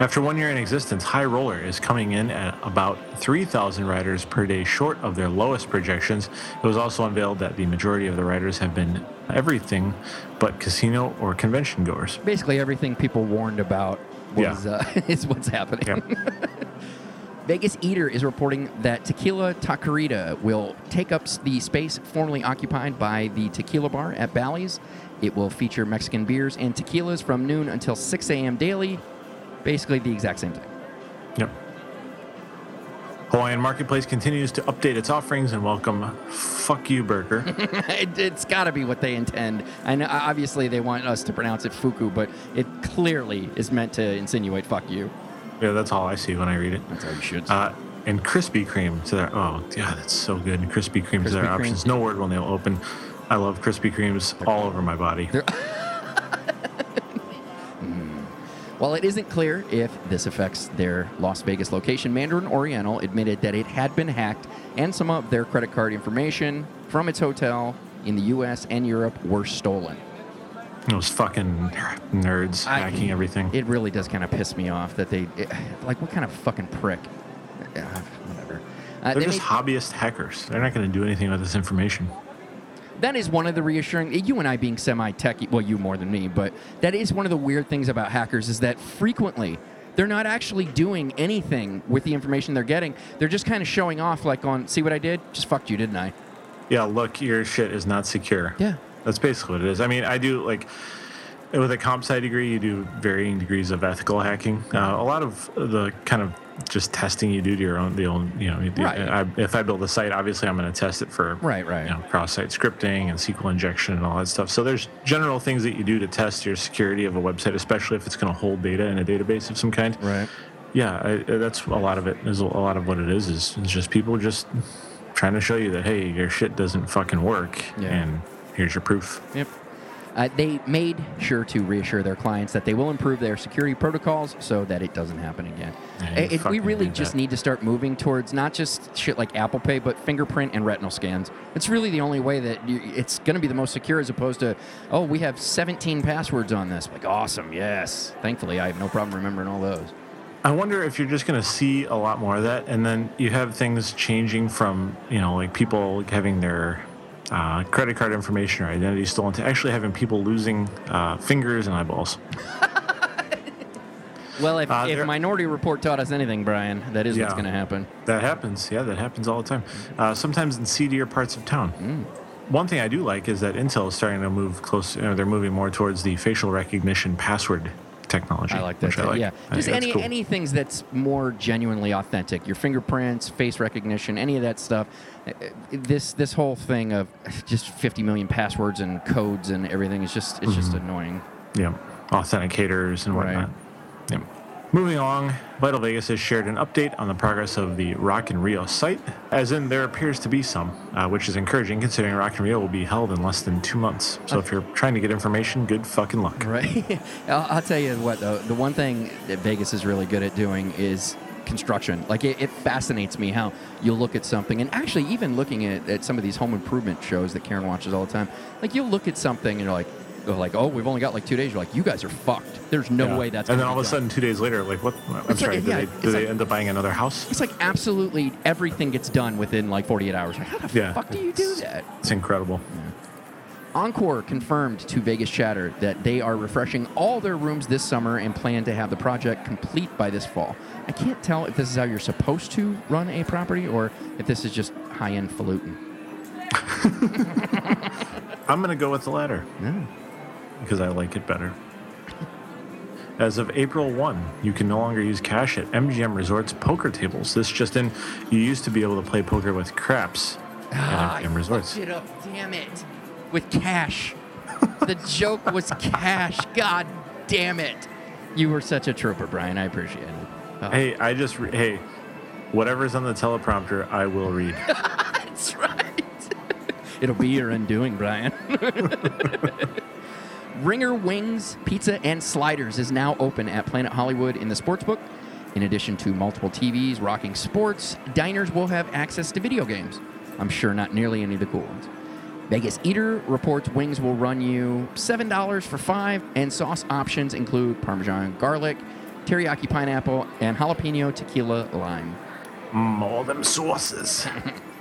After one year in existence, High Roller is coming in at about 3,000 riders per day short of their lowest projections. It was also unveiled that the majority of the riders have been everything but casino or convention goers. Basically, everything people warned about was, uh, is what's happening. Yep. Vegas Eater is reporting that Tequila Taquerita will take up the space formerly occupied by the Tequila Bar at Bally's. It will feature Mexican beers and tequilas from noon until 6 a.m. daily. Basically, the exact same thing. Yep. Hawaiian Marketplace continues to update its offerings and welcome Fuck You Burger. it, it's got to be what they intend. I know, obviously, they want us to pronounce it Fuku, but it clearly is meant to insinuate "fuck you." yeah, that's all I see when I read it. That's how you should. Uh, and Krispy Kreme to their oh yeah, that's so good. And Krispy Kreme to their Krispy Kreme. options. No word when they'll open. I love Krispy Kremes all over my body. While it isn't clear if this affects their Las Vegas location, Mandarin Oriental admitted that it had been hacked and some of their credit card information from its hotel in the U.S. and Europe were stolen. Those fucking nerds I- hacking everything. It really does kind of piss me off that they, it- like, what kind of fucking prick? Uh, whatever. Uh, They're they just made- hobbyist hackers. They're not going to do anything with this information. That is one of the reassuring. You and I being semi-techy, well, you more than me, but that is one of the weird things about hackers is that frequently they're not actually doing anything with the information they're getting. They're just kind of showing off, like on, see what I did? Just fucked you, didn't I? Yeah, look, your shit is not secure. Yeah. That's basically what it is. I mean, I do like with a comp sci degree, you do varying degrees of ethical hacking. Uh, a lot of the kind of just testing you do to your own, the own, you know, Right. I, if I build a site, obviously I'm going to test it for Right, right. you know, cross-site scripting and SQL injection and all that stuff. So there's general things that you do to test your security of a website, especially if it's going to hold data in a database of some kind. Right. Yeah, I, that's a lot of it. Is a lot of what it is. Is, is just people just trying to show you that hey, your shit doesn't fucking work, Yeah. and here's your proof. Yep. Uh, they made sure to reassure their clients that they will improve their security protocols so that it doesn't happen again. It- it- we really just that. need to start moving towards not just shit like Apple Pay, but fingerprint and retinal scans. It's really the only way that you, it's going to be the most secure as opposed to, oh, we have 17 passwords on this. Like, awesome, yes. Thankfully, I have no problem remembering all those. I wonder if you're just going to see a lot more of that, and then you have things changing from you know like people having their uh, credit card information or identity stolen to actually having people losing uh, fingers and eyeballs. Well, if, Uh, if Minority Report taught us anything, Brian, that is what's going to happen. That happens. Yeah, that happens all the time. Uh, sometimes in seedier parts of town. Mm. One thing I do like is that Intel is starting to move close. You know, they're moving more towards the facial recognition password technology. I like that. which too. Yeah, I just any cool. any things that's more genuinely authentic. Your fingerprints, face recognition, any of that stuff. Uh, uh, This this whole thing of just 50 million passwords and codes and everything is just it's just Mm-hmm. annoying. Yeah, authenticators and Right. whatnot. Yeah. Moving along, Vital Vegas has shared an update on the progress of the Rock in Rio site, as in there appears to be some, uh, which is encouraging considering Rock in Rio will be held in less than two months. So if you're trying to get information, good fucking luck. Right. I'll, I'll tell you what though. The one thing that Vegas is really good at doing is construction. Like it, it fascinates me how you'll look at something, and actually even looking at, at some of these home improvement shows that Karen watches all the time. Like you'll look at something and you're like, like, oh, we've only got like two days. You're like, you guys are fucked. There's no Yeah. way that's. And then all of a sudden, two days later, like, what? I'm It's sorry, like- did yeah, they, did they like- end up buying another house? It's like absolutely everything gets done within like 48 hours. Like, how the Yeah. fuck do you do that? It's incredible. Encore confirmed to Vegas Chatter that they are refreshing all their rooms this summer and plan to have the project complete by this fall. I can't tell if this is how you're supposed to run a property or if this is just high end falutin. I'm going to go with the latter because I like it better. As of April 1, you can no longer use cash at MGM Resorts poker tables. This just in, you used to be able to play poker with craps Ah, at MGM Resorts. It up, damn it. With cash. the joke was cash. God damn it. You were such a trooper, Brian. I appreciate it. Oh, Hey, I just, re- hey, whatever's on the teleprompter, I will read. That's right. It'll be your undoing, Brian. Ringer Wings Pizza and Sliders is now open at Planet Hollywood in the Sportsbook. In addition to multiple TVs rocking sports, diners will have access to video games. I'm sure not nearly any of the cool ones. Vegas Eater reports wings will run you $7 for five, and sauce options include Parmesan garlic, teriyaki pineapple, and jalapeno tequila lime. Mm, all them sauces.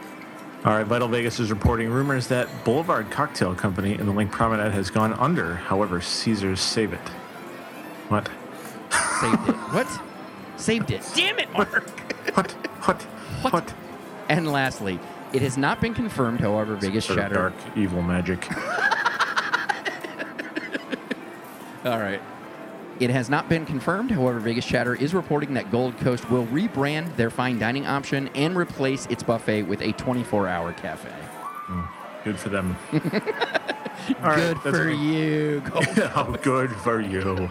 All right, Vital Vegas is reporting rumors that Boulevard Cocktail Company in the Linq Promenade has gone under. However, Caesars save it. What? Saved it. What? Saved it. Damn it, Mark. What? What? What? And lastly, it has not been confirmed, however, Vegas Sort of Chatter. dark, evil magic. All right. It has not been confirmed, however, Vegas Chatter is reporting that Gold Coast will rebrand their fine dining option and replace its buffet with a 24 hour cafe. Hmm. Good for them. Right, Good for you. Gold oh, good for you.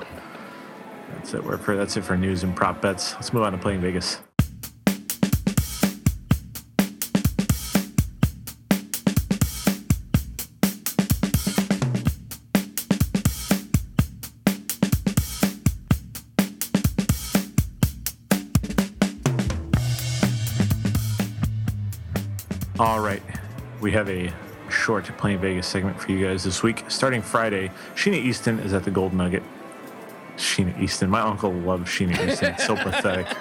That's it. We're for, that's it for news and prop bets. Let's move on to playing Vegas. All right. We have a short Playing Vegas segment for you guys this week. Starting Friday, Sheena Easton is at the Gold Nugget. Sheena Easton. My uncle loves Sheena Easton. So pathetic.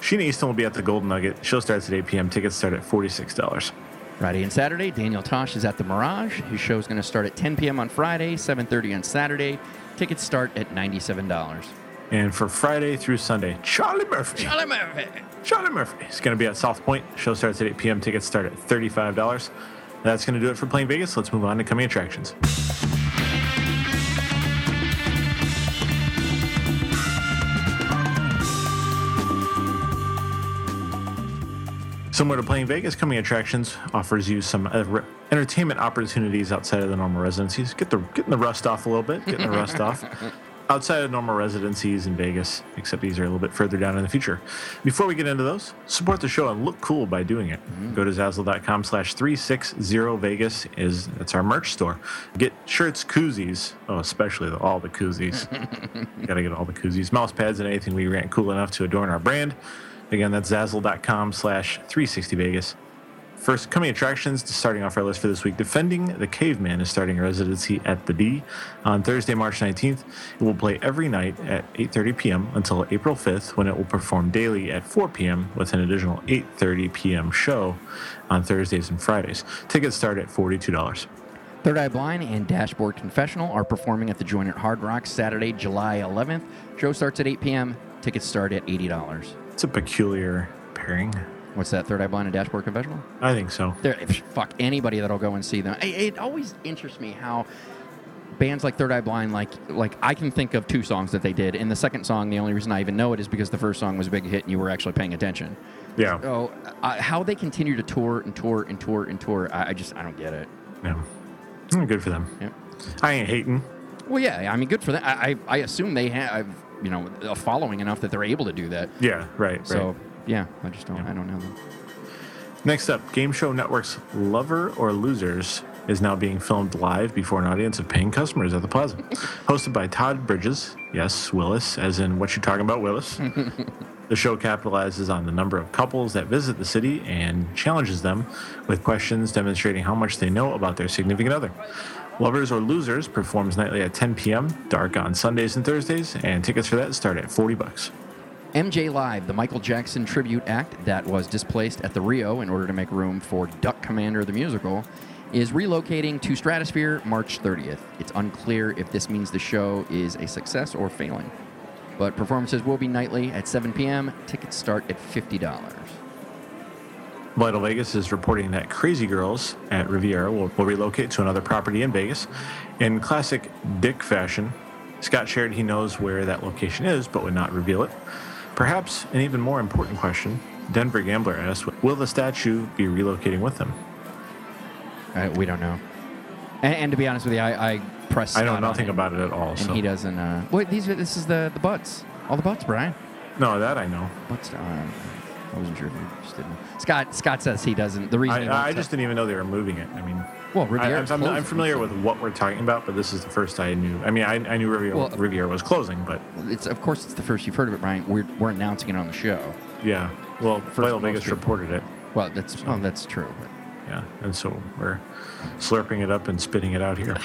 Sheena Easton will be at the Gold Nugget. Show starts at 8 p.m. Tickets start at $46. Friday and Saturday, Daniel Tosh is at the Mirage. His show is going to start at 10 p.m. on Friday, 7:30 on Saturday. Tickets start at $97. And for Friday through Sunday, Charlie Murphy. Charlie Murphy. Charlie Murphy is going to be at South Point. Show starts at 8 p.m. Tickets start at $35. That's going to do it for Playing Vegas. Let's move on to coming attractions. Similar to Playing Vegas, Coming Attractions offers you some uh, entertainment opportunities outside of the normal residencies. Get the getting the rust off a little bit, getting the rust off. Outside of normal residencies in Vegas, except these are a little bit further down in the future. Before we get into those, support the show and look cool by doing it. Mm-hmm. Go to Zazzle.com slash 360 Vegas is that's our merch store. Get shirts, koozies, oh, especially the, all the koozies. you gotta get all the koozies, mouse pads, and anything we rent cool enough to adorn our brand. Again, that's Zazzle.com slash 360 Vegas. First, coming attractions, starting off our list for this week, Defending the Caveman is starting a residency at the D on Thursday, March 19th. It will play every night at 8.30 p.m. until April 5th, when it will perform daily at 4 p.m. with an additional 8.30 p.m. show on Thursdays and Fridays. Tickets start at $42. Third Eye Blind and Dashboard Confessional are performing at the Joint at Hard Rock Saturday, July 11th. Show starts at 8 p.m. Tickets start at $80. It's a peculiar pairing. What's that? Third Eye Blind and Dashboard Confessional? I think so. They're, fuck anybody that'll go and see them. It, it always interests me how bands like Third Eye Blind, like like I can think of two songs that they did. And the second song, the only reason I even know it is because the first song was a big hit and you were actually paying attention. Yeah. So uh, how they continue to tour and tour and tour and tour, I, I just I don't get it. Yeah. Mm, Good for them. Yeah. I ain't hating. Well, yeah, I mean, good for them. I I, I assume they have you know a following enough that they're able to do that. Yeah, right. So right. Yeah, I just don't I don't know them. Next up, Game Show Network's Lover or Losers is now being filmed live before an audience of paying customers at the Plaza. Hosted by Todd Bridges, yes, Willis, as in what you talking about, Willis. the show capitalizes on the number of couples that visit the city and challenges them with questions demonstrating how much they know about their significant other. Lovers or Losers performs nightly at 10 p.m., dark on Sundays and Thursdays, and tickets for that start at 40 bucks. MJ Live, the Michael Jackson tribute act that was displaced at the Rio in order to make room for Duck Commander the musical, is relocating to Stratosphere March 30th. It's unclear if this means the show is a success or failing. But performances will be nightly at 7 p.m. Tickets start at $50. Vital Vegas is reporting that Crazy Girls at Riviera will, will relocate to another property in Vegas. In classic Dick fashion, Scott shared he knows where that location is, but would not reveal it. Perhaps an even more important question Denver Gambler asked Will the statue be relocating with them? Uh, we don't know. And, and to be honest with you, I, I pressed. I know nothing about it at all. and So. he doesn't. Uh, wait, these are this is the the butts, all the butts, Brian. No, that I know. Butts. Uh, I wasn't sure if you just didn't. Scott Scott says he doesn't. The reason I, I just didn't even know they were moving it. I mean, Well, I, Riviera's I'm, I'm, familiar with what we're talking about, but this is the first I knew. I mean, I, I knew Riviera, Well- Riviera was closing, but It's of course it's the first you've heard of it, Brian. We're we're announcing it on the show. yeah. Well, Vital Vegas reported it. Well, that's oh, that's true. But Yeah, and so we're slurping it up and spitting it out here.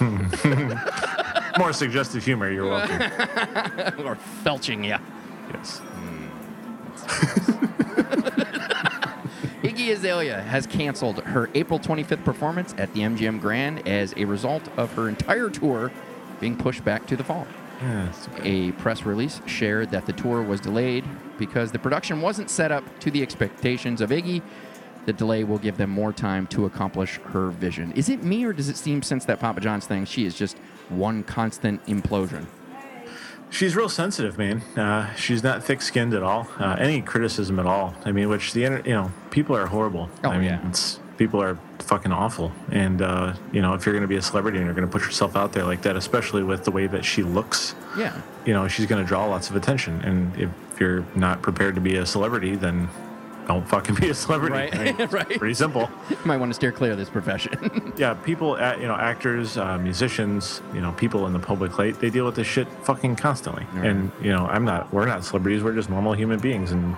More suggestive humor, you're welcome. or felching, yeah. Yes. Hmm. Iggy Azalea has canceled her April 25th performance at the MGM Grand as a result of her entire tour being pushed back to the fall. Yeah. A press release shared that the tour was delayed because the production wasn't set up to the expectations of Iggy. The delay will give them more time to accomplish her vision. Is it me, or does it seem since that Papa John's thing, she is just one constant implosion? She's real sensitive, man. Uh, she's not thick-skinned at all. Uh, any criticism at all. I mean, which the you know people are horrible. Oh, I mean, yeah. it's people are fucking awful. And uh, you know, if you're going to be a celebrity and you're going to put yourself out there like that, especially with the way that she looks, Yeah. you know, she's going to draw lots of attention. And if you're not prepared to be a celebrity, then don't fucking be a celebrity. Right, I mean, right. Pretty simple. You might want to steer clear of this profession. Yeah, people, uh, you know, actors, uh, musicians, you know, people in the public light, they deal with this shit fucking constantly. Right. And you know, I'm not. We're not celebrities. We're just normal human beings, and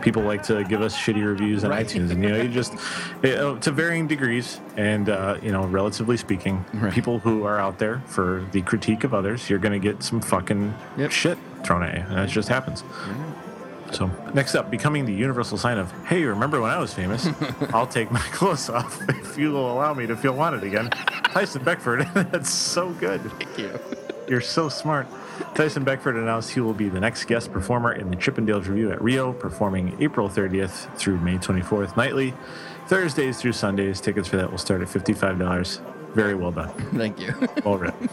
people like to give us shitty reviews on Right. iTunes, and you know, you just you know, to varying degrees, and uh, you know, relatively speaking, Right. people who are out there for the critique of others, you're going to get some fucking Yep. shit thrown at you, and it just happens. So next up, becoming the universal sign of "Hey, remember when I was famous? I'll take my clothes off if you will allow me to feel wanted again." Tyson Beckford, that's so good. Thank you. You're so smart. Tyson Beckford announced he will be the next guest performer in the Chippendales Revue at Rio, performing April 30th through May 24th nightly, Thursdays through Sundays. Tickets for that will start at $55. Very well done. Thank you. Well written.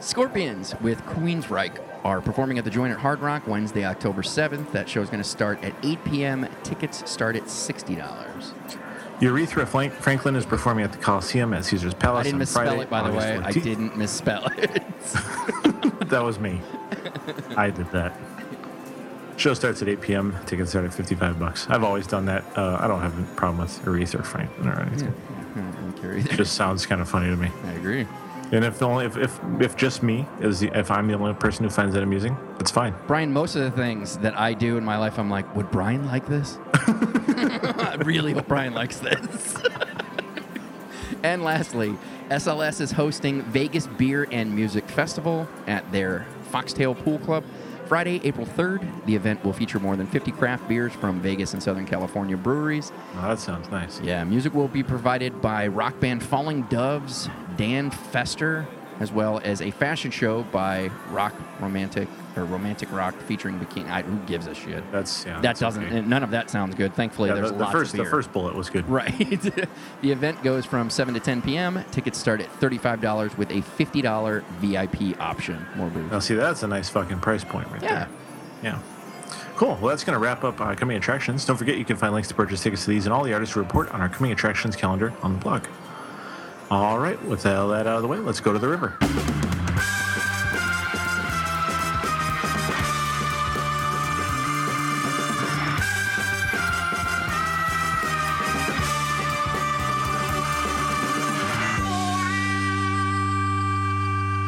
Scorpions with Queensryche are performing at the Joint at Hard Rock Wednesday, October 7th. That show is going to start at 8 p.m. Tickets start at $60. Urethra Frank- Franklin is performing at the Coliseum at Caesar's Palace I didn't on misspell Friday, it, by the way. I didn't misspell it. that was me. I did that. Show starts at 8 p.m. Tickets start at 55 bucks. I've always done that. Uh, I don't have a problem with Urethra Franklin or anything. It just sounds kind of funny to me. I agree. And if only if, if if just me is the, if I'm the only person who finds that amusing, it's fine. Brian, most of the things that I do in my life, I'm like, would Brian like this? I really hope Brian likes this. and lastly, SLS is hosting Vegas Beer and Music Festival at their Foxtail Pool Club. Friday, April 3rd, the event will feature more than 50 craft beers from Vegas and Southern California breweries. Oh, that sounds nice. Yeah, music will be provided by rock band Falling Doves, Dan Fester, as well as a fashion show by Rock Romantic or Romantic Rock featuring bikini. I, who gives a shit? That's yeah. that doesn't. okay. None of that sounds good. Thankfully, Yeah, there's the, the lots first of the first bullet was good. Right. the event goes from 7 to 10 p.m. Tickets start at $35 with a $50 VIP option. More booze. Now see, that's a nice fucking price point right Yeah. there. Yeah. Cool. Well, that's going to wrap up uh, coming attractions. Don't forget you can find links to purchase tickets to these and all the artists who report on our coming attractions calendar on the blog. All right. With all that out of the way, let's go to the river.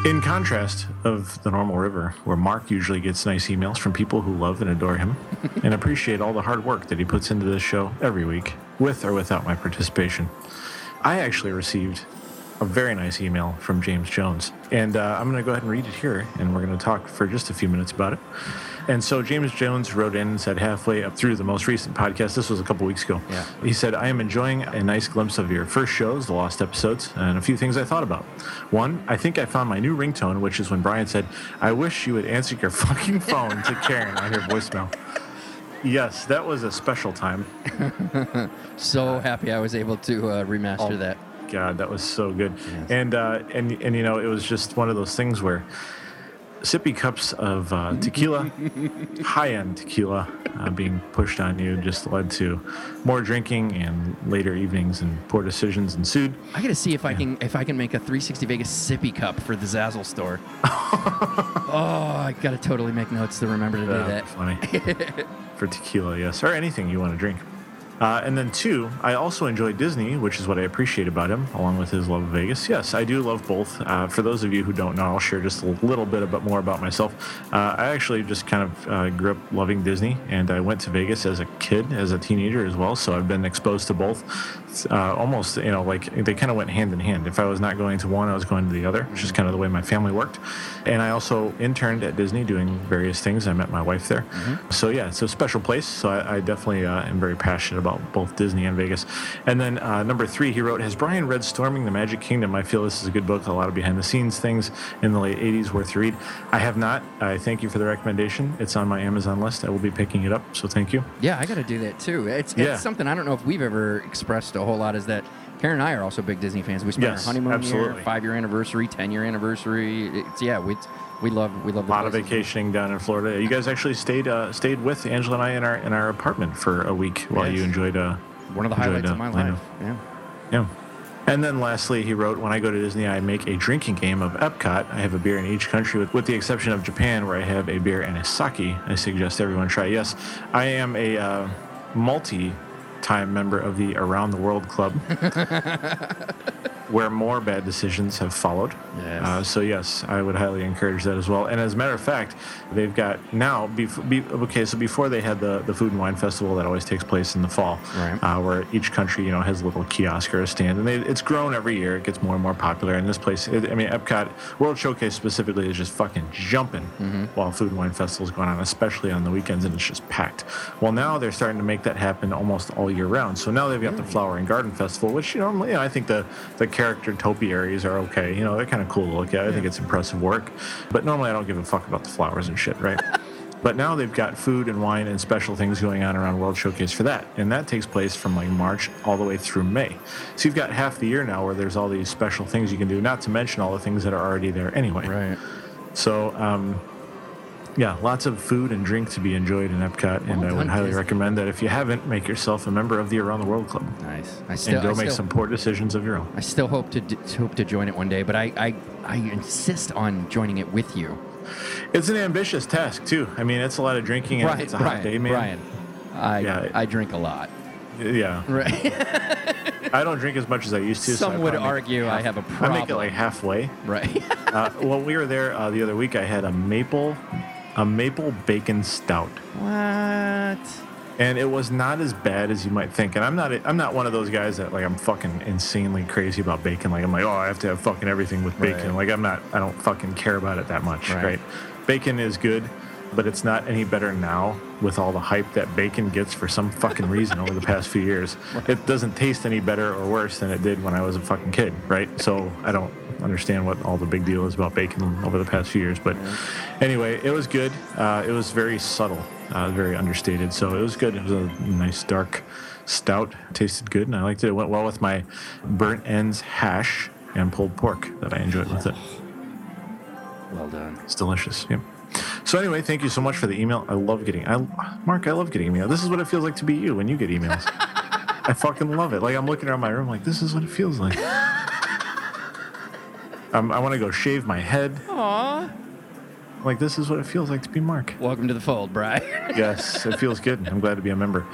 In contrast of the normal river, where Mark usually gets nice emails from people who love and adore him and appreciate all the hard work that he puts into this show every week, with or without my participation, I actually received a very nice email from James Jones. And uh, I'm going to go ahead and read it here, and we're going to talk for just a few minutes about it. And so James Jones wrote in and said, halfway up through the most recent podcast, this was a couple weeks ago. Yeah. He said, I am enjoying a nice glimpse of your first shows, the lost episodes, and a few things I thought about. One, I think I found my new ringtone, which is when Brian said, I wish you would answer your fucking phone to Karen on your voicemail. Yes, that was a special time. So happy I was able to uh, remaster Oh, that. God, that was so good. Yes. And uh, and and you know, it was just one of those things where sippy cups of uh, tequila, high-end tequila, uh, being pushed on you just led to more drinking and later evenings and poor decisions ensued. I gotta see if I can if I can make a 360 Vegas sippy cup for the Zazzle store. oh, I gotta totally make notes to remember to do that. funny for tequila, yes, or anything you want to drink. Uh, and then two, I also enjoy Disney, which is what I appreciate about him, along with his love of Vegas. Yes, I do love both. Uh, for those of you who don't know, I'll share just a little bit about more about myself. Uh, I actually just kind of uh, grew up loving Disney, and I went to Vegas as a kid, as a teenager as well. So I've been exposed to both. Uh, almost, you know, like they kind of went hand in hand. If I was not going to one, I was going to the other, which is kind of the way my family worked. And I also interned at Disney doing various things. I met my wife there. So yeah, it's a special place. So I, I definitely uh, am very passionate about both Disney and Vegas. And then uh, number three, he wrote, Has Brian read Storming the Magic Kingdom? I feel this is a good book, a lot of behind the scenes things in the late 80s worth to read. I have not. I thank you for the recommendation. It's on my Amazon list. I will be picking it up. So thank you. Yeah, I gotta do that too. It's, Yeah. something I don't know if we've ever expressed a whole lot. Is that Karen and I are also big Disney fans. We spent Yes, our honeymoon absolutely. year, five year anniversary, ten year anniversary. It's yeah, we we love we love A lot of vacationing down in Florida. You guys actually stayed uh, stayed with Angela and I in our in our apartment for a week while Yes. you enjoyed uh, One of the highlights uh, of my life. Yeah. Yeah. And then lastly, he wrote, When I go to Disney, I make a drinking game of Epcot. I have a beer in each country, with, with the exception of Japan, where I have a beer and a sake. I suggest everyone try. Yes, I am a uh, multi time member of the Around the World Club, where more bad decisions have followed. Yes. Uh, so yes, I would highly encourage that as well. And as a matter of fact, they've got now. Bef- be, okay, so before they had the the food and wine festival that always takes place in the fall, Right. uh, where each country you know has a little kiosk or a stand, and they, it's grown every year. It gets more and more popular. And this place, it, I mean, Epcot World Showcase specifically is just fucking jumping while food and wine festival is going on, especially on the weekends, and it's just packed. Well, now they're starting to make that happen almost all year round. So now they've got the Flower and Garden Festival, which you know, normally, you know, I think the the character topiaries are okay. You know, they're kind of cool to look at. I think it's impressive work, but normally I don't give a fuck about the flowers and shit, right? But now they've got food and wine and special things going on around World Showcase for that. And that takes place from like March all the way through May. So you've got half the year now where there's all these special things you can do, not to mention all the things that are already there anyway. Right. So, um, yeah, lots of food and drink to be enjoyed in Epcot. and I would highly recommend that if you haven't, make yourself a member of the Around the World Club. Nice. I still, and go I make still- some poor decisions of your own. I still hope to d- hope to join it one day, but I, I I insist on joining it with you. It's an ambitious task, too. I mean, it's a lot of drinking and Brian, it's a Brian, hot day, man. Brian, I Yeah. I drink a lot. Yeah. Right. I don't drink as much as I used to. so Some would probably make argue I a problem. I make it like halfway. right. uh, well, we were there uh, the other week. I had a maple, a maple bacon stout, what? and it was not as bad as you might think. And I'm not, I'm not one of those guys that like I'm fucking insanely crazy about bacon. Like I'm like, oh, I have to have fucking everything with bacon. Right. Like I'm not, I don't fucking care about it that much, Right. right? Bacon is good, but it's not any better now with all the hype that bacon gets for some fucking reason over the past few years. It doesn't taste any better or worse than it did when I was a fucking kid, right? So I don't understand what all the big deal is about bacon over the past few years. But anyway, it was good. Uh, it was very subtle, uh, very understated. So it was good. It was a nice dark stout. tasted good, and I liked it. It went well with my burnt ends hash and pulled pork that I enjoyed with it. Well done. It's delicious. Yep. So anyway, thank you so much for the email. I love getting. I, Mark, I love getting email. This is what it feels like to be you when you get emails. I fucking love it. Like I'm looking around my room, like this is what it feels like. um, I want to go shave my head. Aw. Like this is what it feels like to be Mark. Welcome to the fold, Brian. Yes, it feels good. I'm glad to be a member.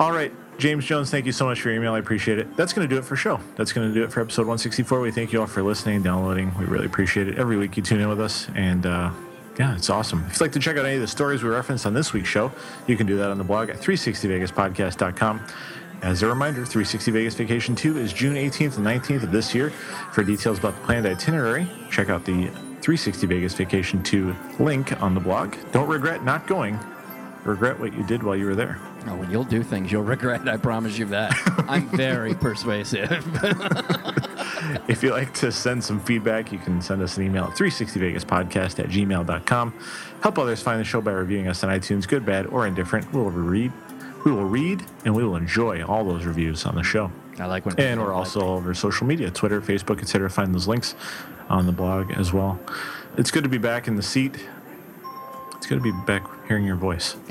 All right, James Jones, thank you so much for your email. I appreciate it. That's going to do it for show. That's going to do it for episode 164. We thank you all for listening, downloading. We really appreciate it. Every week you tune in with us, and uh, yeah, it's awesome. If you'd like to check out any of the stories we referenced on this week's show, you can do that on the blog at 360vegaspodcast.com. As a reminder, 360 Vegas Vacation 2 is June 18th and 19th of this year. For details about the planned itinerary, check out the 360 Vegas Vacation 2 link on the blog. Don't regret not going. Regret what you did while you were there. Oh, when you'll do things you'll regret. I promise you that. I'm very persuasive. If you'd like to send some feedback, you can send us an email at 360vegaspodcast at gmail.com. Help others find the show by reviewing us on iTunes, good, bad, or indifferent. We will read, we will read, and we will enjoy all those reviews on the show. I like when. And we're like also over social media, Twitter, Facebook, etc. Find those links on the blog as well. It's good to be back in the seat. It's good to be back hearing your voice.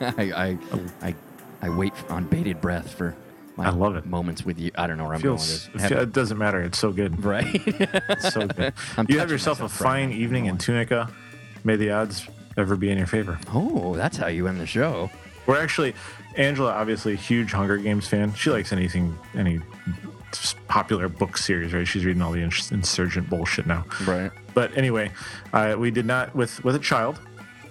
I, I, I, I wait on bated breath for my I love it. moments with you. I don't know where I'm going Feels, with this. it doesn't matter. It's so good. Right? It's so good. I'm you have yourself a myself right fine evening in Tunica. May the odds ever be in your favor. oh, that's how you end the show. We're actually, Angela, obviously a huge Hunger Games fan. She likes anything, any popular book series, right? She's reading all the insurgent bullshit now. Right. But anyway, uh, we did not with with a child,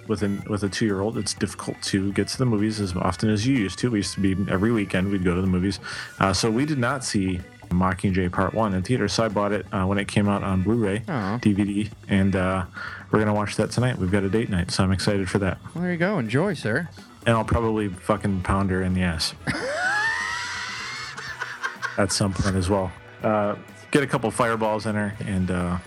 with an with a two year old. It's difficult to get to the movies as often as you used to. We used to be every weekend we'd go to the movies. Uh, so we did not see Mockingjay Part One in theaters. So I bought it uh, when it came out on Blu-ray, Aw. DVD, and uh, we're gonna watch that tonight. We've got a date night, so I'm excited for that. Well, there you go. Enjoy, sir. And I'll probably fucking pound her in the ass at some point as well. Uh, get a couple fireballs in her, and uh,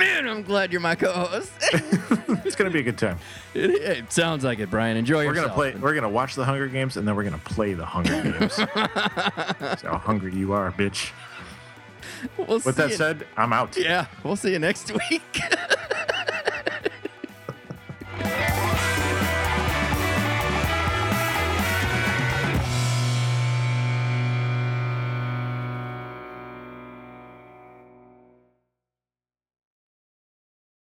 Man, I'm glad you're my co-host. it's gonna be a good time. it, it sounds like it, Brian. Enjoy We're yourself. gonna play. We're gonna watch the Hunger Games, and then we're gonna play the Hunger Games. That's how hungry you are, bitch. We'll With that you- said, I'm out. yeah, we'll see you next week.